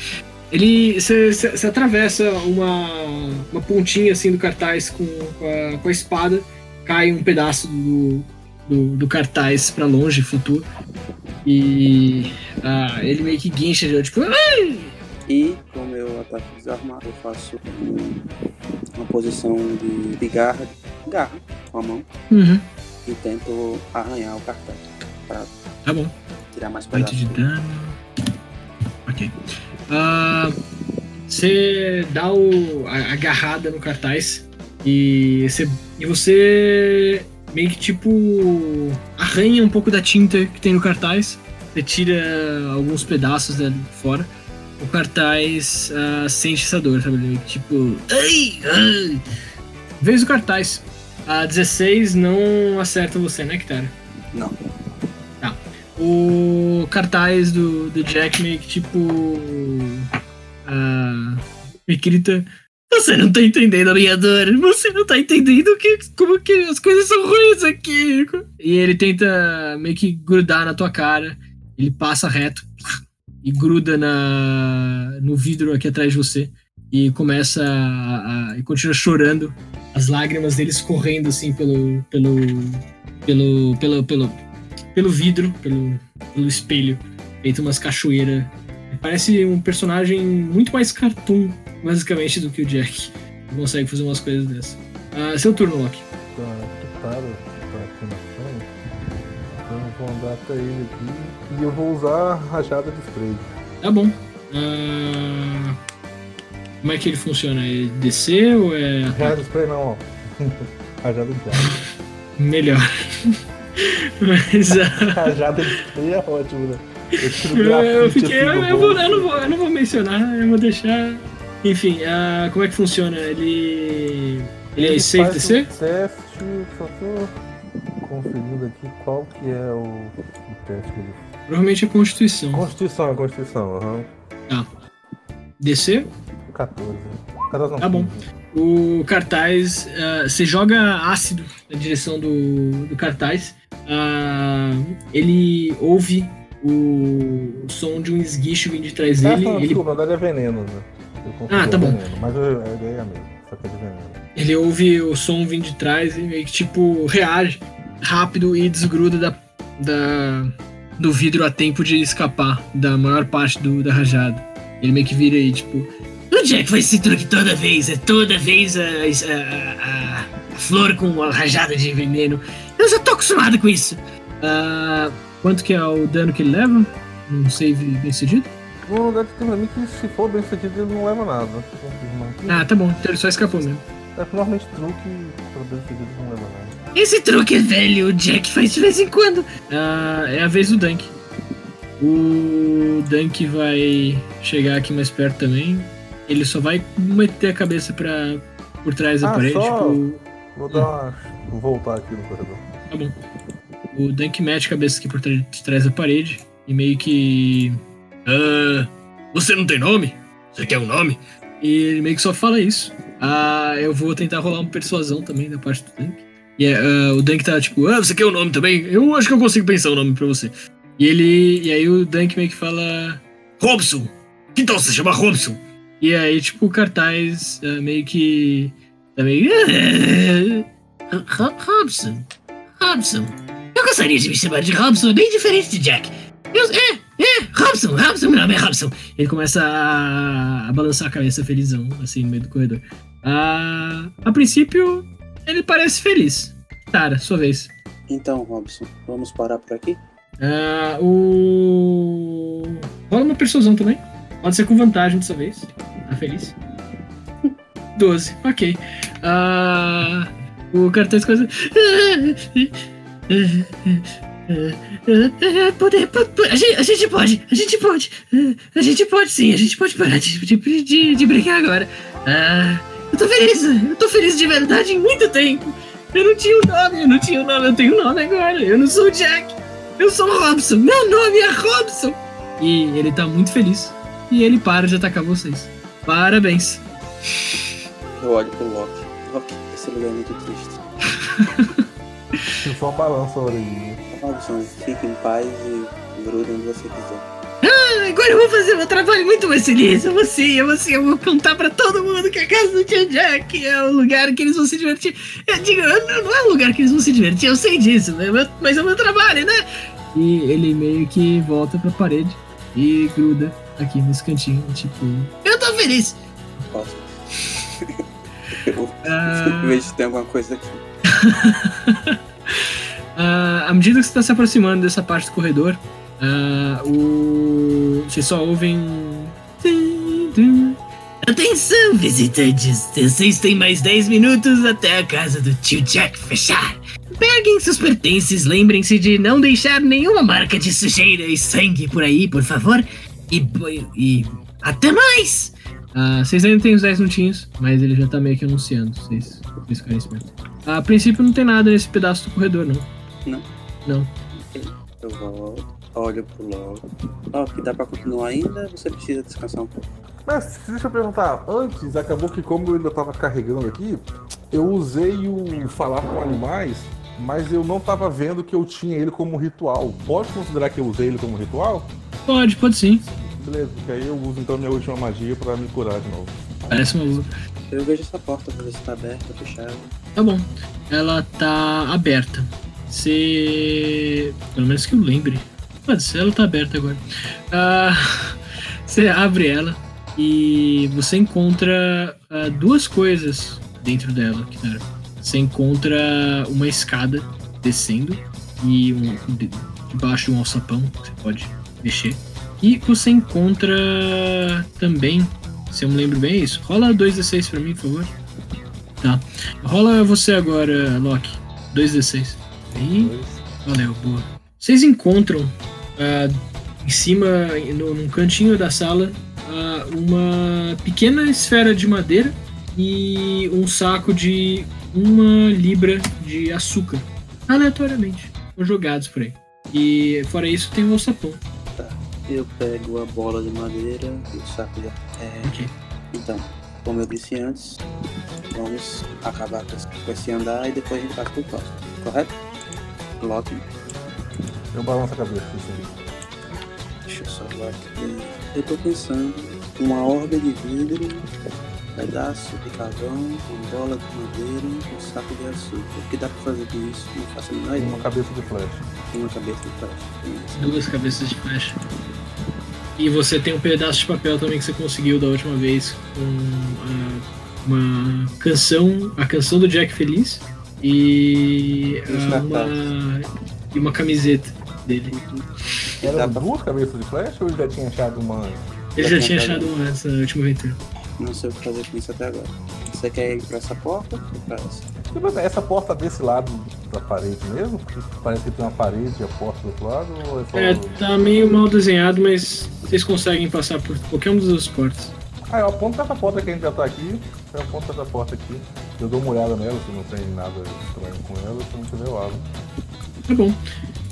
Ele. Você atravessa uma, uma pontinha assim do cartaz com, com, a, com a espada, cai um pedaço do, do, do cartaz pra longe, flutua. E ah, ele meio que guincha, já, tipo. "Ai!" E com o meu ataque desarmado, eu faço um- uma posição de, de garra, garra com a mão Uhum, e tento arranhar o cartaz para tá bom. tirar mais 8 pedaços. de dano. Ok. Ah, Você dá o, a agarrada no cartaz e você, e você meio que tipo arranha um pouco da tinta que tem no cartaz. Você tira alguns pedaços dele fora. O cartaz ah, sente essa dor, sabe? Meio que tipo. Ai, ai. Vez o cartaz. A 16 não acerta você, né, Kitara? Não. O cartaz do, do Jack meio que tipo. ah, me grita. Você não tá entendendo a minha dor. Você não tá entendendo que, como que as coisas são ruins aqui. E ele tenta meio que grudar na tua cara. Ele passa reto e gruda na, no vidro aqui atrás de você. E começa a, a- e continua chorando. As lágrimas dele escorrendo assim pelo. pelo. pelo. pelo. pelo, pelo vidro, pelo, pelo espelho. Feito umas cachoeiras. Parece um personagem muito mais cartoon, basicamente, do que o Jack. Ele consegue fazer umas coisas dessas. Ah, seu turno, Loki. Tá tá aqui na frente. Então eu vou andar até ele aqui e eu vou usar a rajada de spray. Tá bom. Ah, como é que ele funciona? É DC ou é Rajada de spray não, ó. rajada de água. melhor? Mas ah, Rajada de spray é ótimo, né? Eu eu, fiquei. assim Eu, eu vou, bolso. eu, não vou, eu não vou mencionar, eu vou deixar. Enfim, ah, como é que funciona? Ele. Ele é Ele safe faz DC? teste, só tô conferindo aqui qual que é o, o teste que ele Provavelmente é Constituição. Constituição, Constituição, aham. DC? 14. 14 não, Tá bom. 15. O cartaz. ah, você joga ácido na direção do, do cartaz. Ah, ele ouve o, som de um esguicho vindo de trás Ah, dele. não, ele desculpa, não é veneno, né? Ah, tá é bom. veneno, mas eu- a ideia é a mesma, só que é de veneno. Ele ouve o som vindo de trás e meio que tipo reage rápido e desgruda da, da- do vidro a tempo de escapar da maior parte do, da rajada. Ele meio que vira aí, tipo, O Jack faz esse truque toda vez. É toda vez a, a- a- a flor com a rajada de veneno. Eu já tô acostumado com isso. ah, quanto que é o dano que ele leva? Um save bem sucedido? Bom, deve ter pra mim que se for bem sucedido ele não leva nada. Ah, tá bom, então ele só escapou mesmo. É que normalmente truque, se for bem sucedido não leva nada. Esse truque é velho. O Jack faz de vez em quando. Ah, é a vez do Dunk. O Dunk vai chegar aqui mais perto também. Ele só vai meter a cabeça pra, por trás da Ah, parede. só? Tipo, Vou dar uma. Vou voltar aqui no corredor. Tá bom. O Dunk mete a cabeça aqui por trás, da parede e meio que. Ah, você não tem nome? Você quer um nome? E ele meio que só fala isso. Ah, eu vou tentar rolar uma persuasão também da parte do Dunk. E é, ah, o Dunk tá tipo, ah, você quer um nome também? Eu acho que eu consigo pensar um nome pra você. E ele. E aí o Dunk meio que fala. Robson! Que tal você chamar Robson? E aí, tipo, o cartaz ah, meio que. Tá meio. Ro- Robson. Robson. Eu gostaria de me chamar de Robson. É bem diferente de Jack. Eu, é, é, Robson. Robson. Meu nome é Robson. Ele começa a, a balançar a cabeça felizão, assim, no meio do corredor. Ah, a princípio, ele parece feliz. Cara, sua vez. Então, Robson, vamos parar por aqui? Ah, o. Rola uma persuasão também. Pode ser com vantagem dessa vez. Tá feliz? 12, ok. Ah, o cartão coisa. Poder, a, gente, a gente pode, a gente pode, a gente pode sim, a gente pode parar de, de, de, de agora. Ah, eu tô feliz, eu tô feliz de verdade em muito tempo. Eu não tinha um nome, eu não tinha um nome, eu tenho um nome agora. Eu não sou o Jack, eu sou o Robson, meu nome é Robson. E ele tá muito feliz. E ele para de atacar vocês. Parabéns. Eu olho pro Loki. Loki, esse lugar é muito triste. Eu só balanço a orelhinha. Fique em paz e gruda onde você quiser. Ah, agora eu vou fazer meu trabalho muito mais feliz. Eu vou sim, eu vou sim, eu vou contar pra todo mundo que a casa do Tia Jack é o lugar que eles vão se divertir. Eu digo, não é um lugar que eles vão se divertir, eu sei disso, né? Mas- mas é o meu trabalho, né? E ele meio que volta pra parede e gruda aqui nesse cantinho, tipo. Eu tô feliz. Posso. eu Ah, vejo se tem alguma coisa aqui. ah, à medida que você está se aproximando dessa parte do corredor, ah, o... vocês só ouvem. Atenção, visitantes. Vocês têm mais 10 minutos até a casa do tio Jack fechar. Peguem seus pertences, lembrem-se de não deixar nenhuma marca de sujeira e sangue por aí, por favor. E, e até mais! Ah, vocês ainda têm os 10 minutinhos, mas ele já tá meio que anunciando, vocês, vocês ficarem espertos. A princípio não tem nada nesse pedaço do corredor, não. Não? Não. Eu volto, olho pro Loki. Loki, dá pra continuar ainda? Você precisa descansar um pouco. Mas deixa eu perguntar, antes acabou que como eu ainda tava carregando aqui, eu usei o falar com animais, mas eu não tava vendo que eu tinha ele como ritual. Pode considerar que eu usei ele como ritual? Pode, pode sim. Beleza, porque aí eu uso então minha última magia pra me curar de novo. Parece uma boa. Eu vejo essa porta pra ver se tá aberta ou fechada. Tá bom. Ela tá aberta. Você. Pelo menos que eu lembre. Pode ser, ela tá aberta agora. Ah, você abre ela e você encontra ah, duas coisas dentro dela. Você encontra uma escada descendo e um, de- debaixo de um alçapão que você pode mexer. E você encontra também, se eu me lembro bem, é isso. Rola 2d6 pra mim, por favor. Tá. Rola você agora, Loki. 2d6. Aí, valeu, boa. Vocês encontram ah, em cima, no, num cantinho da sala, ah, uma pequena esfera de madeira e um saco de uma libra de açúcar. Aleatoriamente. Jogados por aí. E fora isso, tem um alçapão. Eu pego a bola de madeira e o saco de. É, Ok. então, como eu disse antes, vamos acabar com esse, andar e depois a gente passa pro próximo. Correto? Loki, Eu balanço a cabeça, assim. deixa eu só aqui. Eu tô pensando uma orbe de vidro, pedaço de carvão, uma bola de madeira, um saco de açúcar. O que dá pra fazer com isso? Não faço a menor Uma ideia. cabeça de flecha. Uma cabeça de flecha. Duas cabeças de flecha. E você tem um pedaço de papel também que você conseguiu da última vez com ah, uma canção, a canção do Jack Feliz e ah, uma, e uma camiseta dele. E pra- duas cabeças de flecha ou ele já tinha achado uma? Ele Já já tinha tinha achado uma essa última aventura. Não sei o que fazer com isso até agora. Você quer ir pra essa porta ou pra essa? Essa porta desse lado da parede mesmo? Porque Parece que tem uma parede e a porta do outro lado? Ou é só... É, tá meio mal desenhado, mas vocês conseguem passar por qualquer uma das duas portas. Ah, eu aponto essa porta que a gente já tá aqui. Eu aponto essa porta aqui. Eu dou uma olhada nela, se não tem nada estranho com ela, se não tiver eu abro. Tá bom.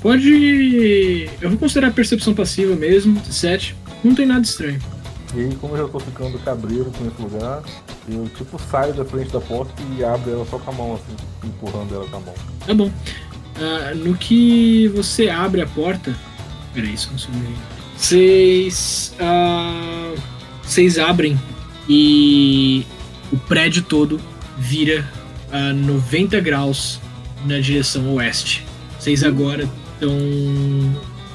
Pode. Eu vou considerar a percepção passiva mesmo, 7. Não tem nada estranho. E aí, como eu já tô ficando cabreiro com esse lugar, eu tipo saio da frente da porta e abro ela só com a mão, assim, empurrando ela com a mão. Tá bom. Ah, no que você abre a porta. Peraí, só um segundinho. Vocês. ah, Vocês abrem e o prédio todo vira a 90 graus na direção oeste. Vocês agora estão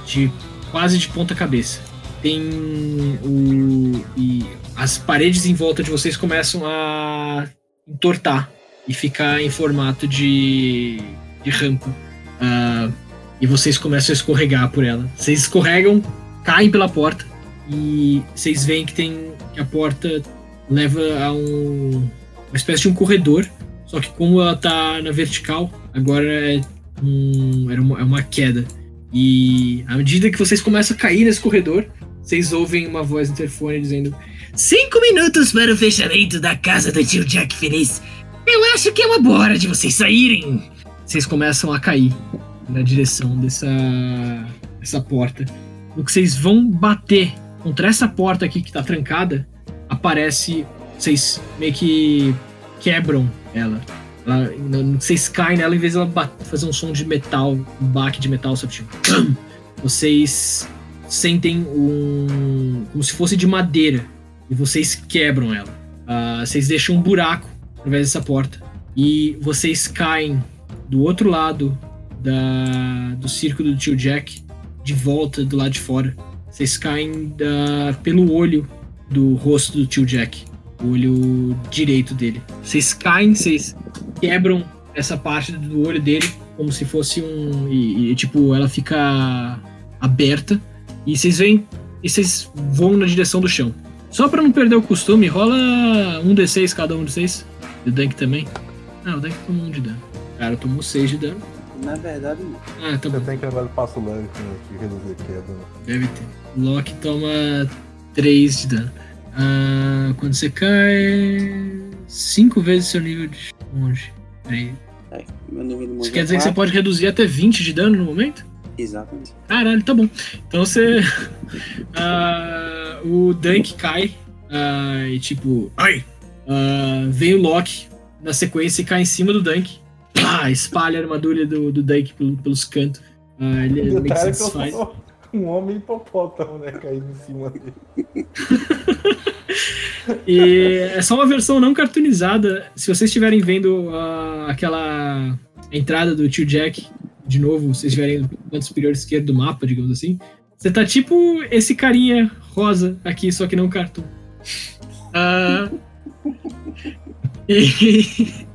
de quase de ponta cabeça. Tem o. E as paredes em volta de vocês começam a entortar e ficar em formato de, de rampa. Ah, e vocês começam a escorregar por ela. Vocês escorregam, caem pela porta e vocês veem que tem que a porta leva a um, uma espécie de um corredor, só que como ela tá na vertical, agora é, um, era uma, é uma queda. E à medida que vocês começam a cair nesse corredor, vocês ouvem uma voz no interfone dizendo: Cinco minutos para o fechamento da casa do tio Jack Feliz. Eu acho que é uma boa hora de vocês saírem. Vocês começam a cair na direção dessa, dessa porta. No que vocês vão bater contra essa porta aqui que tá trancada, aparece. Vocês meio que quebram ela. Ela vocês caem nela em vez de ela bater, fazer um som de metal, um baque de metal, só tipo. Vocês sentem um. como se fosse de madeira. E vocês quebram ela. Uh, vocês deixam um buraco através dessa porta. E vocês caem do outro lado da, do circo do tio Jack, de volta do lado de fora. Vocês caem da, pelo olho do rosto do tio Jack, o olho direito dele. Vocês caem, vocês quebram essa parte do olho dele como se fosse um e, e tipo ela fica aberta e vocês veem e vocês vão na direção do chão. Só para não perder o costume, rola um d6 cada um de vocês. E o Dunk também. Ah, o Dunk tomou um de dano. O cara tomou 6 de dano. Na verdade, não. Ah, tá Você bom. tem que levar o passo leve que reduzir a queda. né? Deve ter. O Loki toma 3 de dano. Ah, quando você cai. 5 vezes seu nível de monge. Peraí. É, meu nível de Isso monge quer é dizer que você pode reduzir até 20 de dano no momento? Exatamente. Caralho, tá bom. Então você. Ah, o Dunk cai. ah, e tipo. Ai! Vem o Loki na sequência e cai em cima do Dunk. Pá, espalha a armadura do, do Dunk pelo- pelos cantos. Ele meio que se Detalhe que eu desfaz. sou um homem hipopótamo, né? Caindo em cima dele. E é só uma versão não cartoonizada. Se vocês estiverem vendo ah, aquela entrada do tio Jack, de novo, vocês estiverem no canto superior esquerdo do mapa, digamos assim, você tá tipo esse carinha rosa aqui, só que não cartoon. Ah, e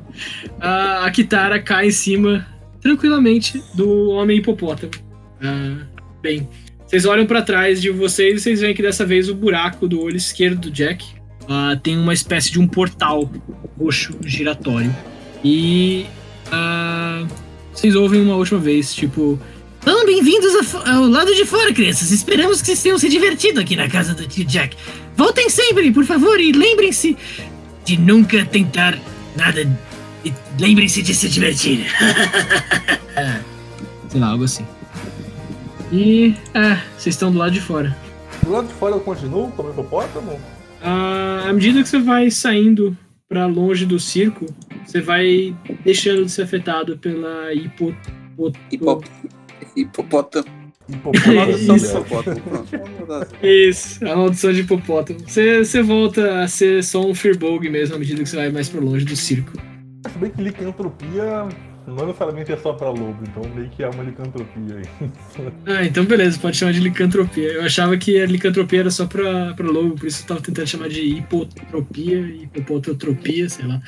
a, a Kitara cai em cima tranquilamente do homem hipopótamo. Ah, bem, vocês olham pra trás de vocês e vocês veem que dessa vez o buraco do olho esquerdo do Jack ah, tem uma espécie de um portal roxo giratório. E ah, vocês ouvem uma última vez, tipo, Então, bem-vindos ao lado de fora, crianças. Esperamos que vocês tenham se divertido aqui na casa do tio Jack. Voltem sempre, por favor, e lembrem-se de nunca tentar nada. E lembrem-se de se divertir. sei lá, algo assim. E é, vocês estão do lado de fora. Do lado de fora eu continuo como hipopótamo? Ah, à medida que você vai saindo pra longe do circo, você vai deixando de ser afetado pela hipo, Hipop... Hipopótamo. Hipopótamo. Isso. Hipopótamo. Isso, a maldição de hipopótamo. Você, você volta a ser só um Firbolg mesmo à medida que você vai mais pra longe do circo. Se bem que licantropia não necessariamente é só pra lobo, então meio que é uma licantropia aí. Ah, então beleza, pode chamar de licantropia. Eu achava que a licantropia era só pra, pra lobo, por isso eu tava tentando chamar de hipotropia, hipopototropia, sei lá.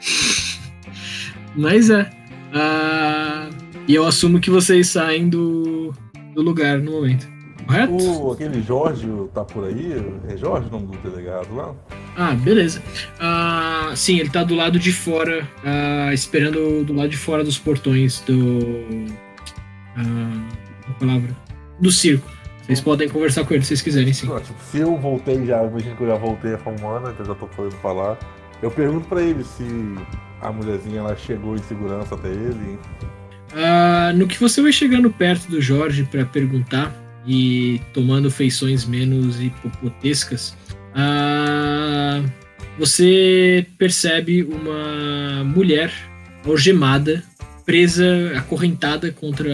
Mas é. Ah, e eu assumo que vocês saem do, do lugar no momento. Correto? O, aquele Jorge tá por aí? É Jorge o nome do delegado lá? Ah, beleza. Ah, sim, ele tá do lado de fora, ah, esperando do lado de fora dos portões do. Ah, a palavra? Do circo. Vocês podem conversar com ele se vocês quiserem, sim. Não, tipo, se eu voltei já, imagino que eu já voltei a Famana, então já tô podendo falar. Eu pergunto pra ele se a mulherzinha ela chegou em segurança até ele. Ah, no que você vai chegando perto do Jorge para perguntar e tomando feições menos hipopotescas, ah, você percebe uma mulher algemada, presa, acorrentada contra,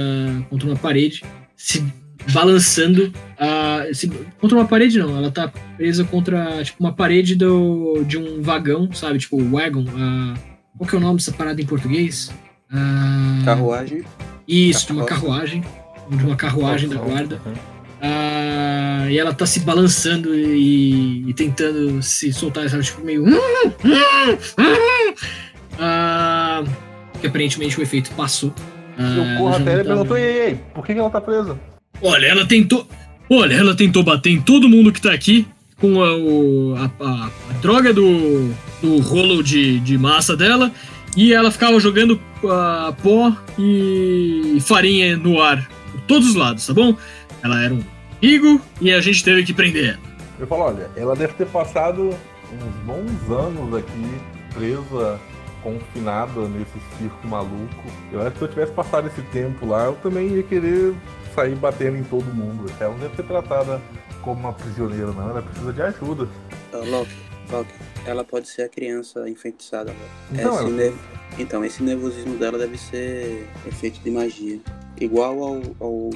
contra uma parede, se balançando. ah, se- contra uma parede não, ela tá presa contra tipo, uma parede do, de um vagão, sabe? Tipo, wagon. ah, qual que é o nome dessa parada em português? Ah, Carruagem. isso, de uma carruagem. De uma carruagem da guarda. Ah, e ela tá se balançando e, e tentando se soltar, sabe? Tipo, meio. Ah, que aparentemente o efeito passou. Ah, eu corro ela até ele e pergunto, tava- ei, ei, por que, ela tá presa? Olha, ela tentou. Olha, ela tentou bater em todo mundo que tá aqui com a, o- a- a- a droga do, do rolo de, de massa dela e ela ficava jogando ah, pó e farinha no ar por todos os lados, tá bom? Ela era um perigo e a gente teve que prender ela. Eu falo, olha, ela deve ter passado uns bons anos aqui, presa, confinada nesse circo maluco. Eu acho que se eu tivesse passado esse tempo lá, eu também ia querer sair batendo em todo mundo. Ela não deve ser tratada como uma prisioneira, não. Ela precisa de ajuda. Ah, Loki, Loki, ela pode ser a criança enfeitiçada. Então, esse ela- nervo- então, esse nervosismo dela deve ser efeito de magia. Igual ao, ao,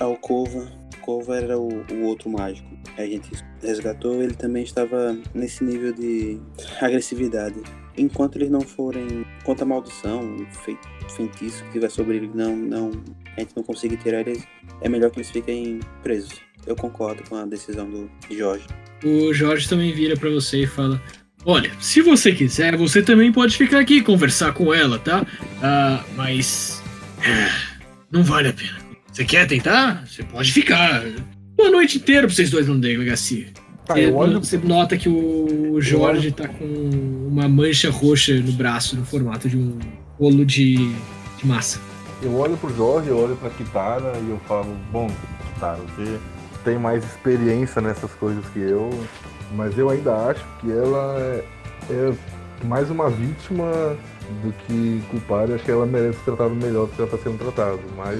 ao Kova. Kova era o, o outro mágico. A gente resgatou, ele também estava nesse nível de agressividade. Enquanto eles não forem. Enquanto a maldição, fei- feitiço que tiver sobre ele não, não. A gente não conseguir tirar eles, é melhor que eles fiquem presos. Eu concordo com a decisão do Jorge. O Jorge também vira pra você e fala: Olha, se você quiser, você também pode ficar aqui e conversar com ela, tá? Ah, mas. ah, Não vale a pena. Você quer tentar? Você pode ficar. Uma noite inteira pra vocês dois na delegacia. Tá, eu olho, Você nota que o Jorge tá com uma mancha roxa no braço, no formato de um rolo de, de massa. eu olho pro Jorge, eu olho pra Kitara e eu falo, bom, Kitara, você tem mais experiência nessas coisas que eu, mas eu ainda acho que ela é, é mais uma vítima do que culpada. Acho que ela merece ser tratada melhor do que ela está sendo tratada. Mas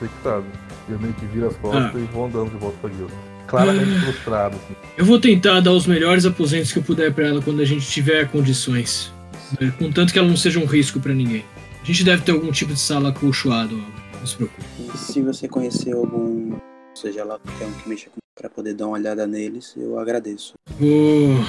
você que sabe. Eu meio que viro as costas Ah. e vou andando de volta pra guilda. Claramente frustrado. Assim. Eu vou tentar dar os melhores aposentos que eu puder pra ela quando a gente tiver condições. né? Contanto que ela não seja um risco pra ninguém. A gente deve ter algum tipo de sala acolchoado, ó, não se preocupe. E se você conhecer algum, seja lá qualquer um que mexa com para poder dar uma olhada neles, eu agradeço. Vou,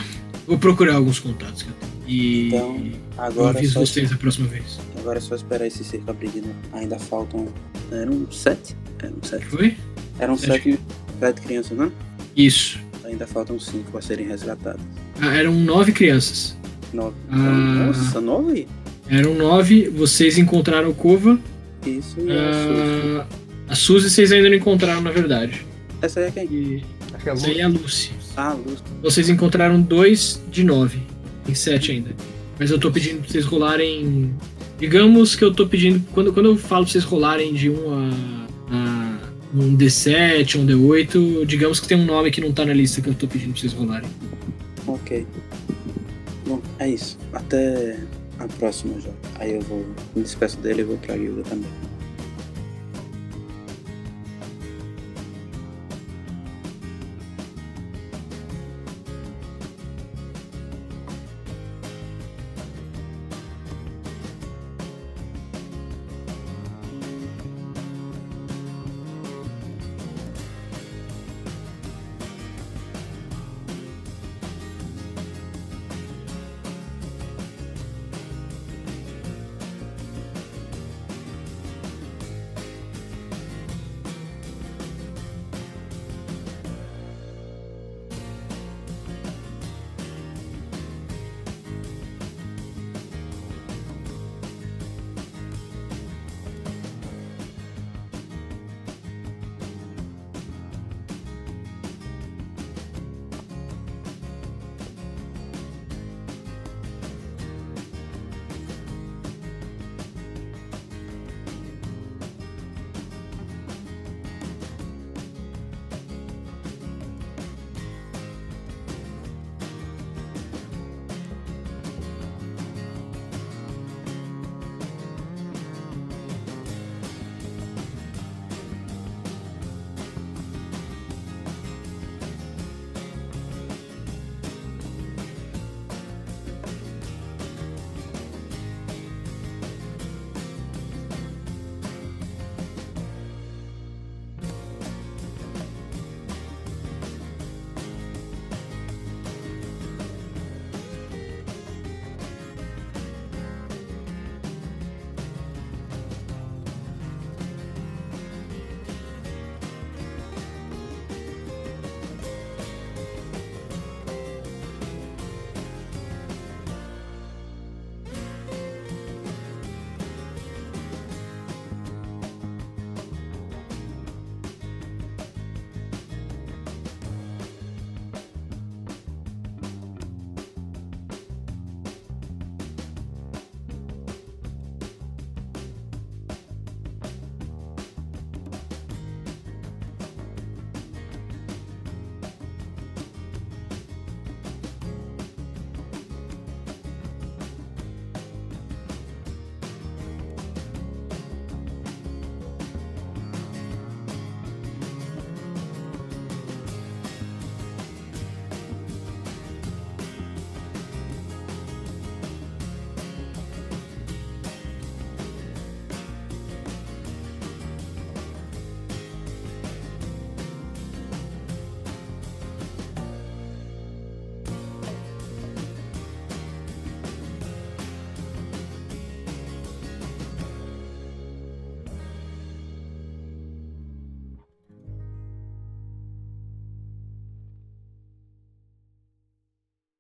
vou procurar alguns contatos que eu tenho. E Então, eu Agora, aviso só, vocês a próxima vez. agora é só esperar esse cerco de novo. Ainda faltam. Eram sete? Eram sete. Foi? Eram Sete. sete, crianças, né? Isso. Ainda faltam cinco para serem resgatadas. Ah, eram nove crianças. Nove. Ah. Nossa, nove? Eram nove, vocês encontraram o Cova. Isso e a Suzy. Ah, a Suzy vocês ainda não encontraram, na verdade. Essa aí é quem? E que é essa Lu. aí é a Lucy. Ah, Luz. Vocês encontraram dois de nove. Tem sete ainda. Mas eu tô pedindo pra vocês rolarem. Digamos que eu tô pedindo. Quando, quando eu falo pra vocês rolarem de um a, a um D7, um D8, digamos que tem um nome que não tá na lista que eu tô pedindo pra vocês rolarem. Ok. Bom, é isso. Até a próxima, Jorge. Aí eu vou. Me despeço dele e vou pra guilda também.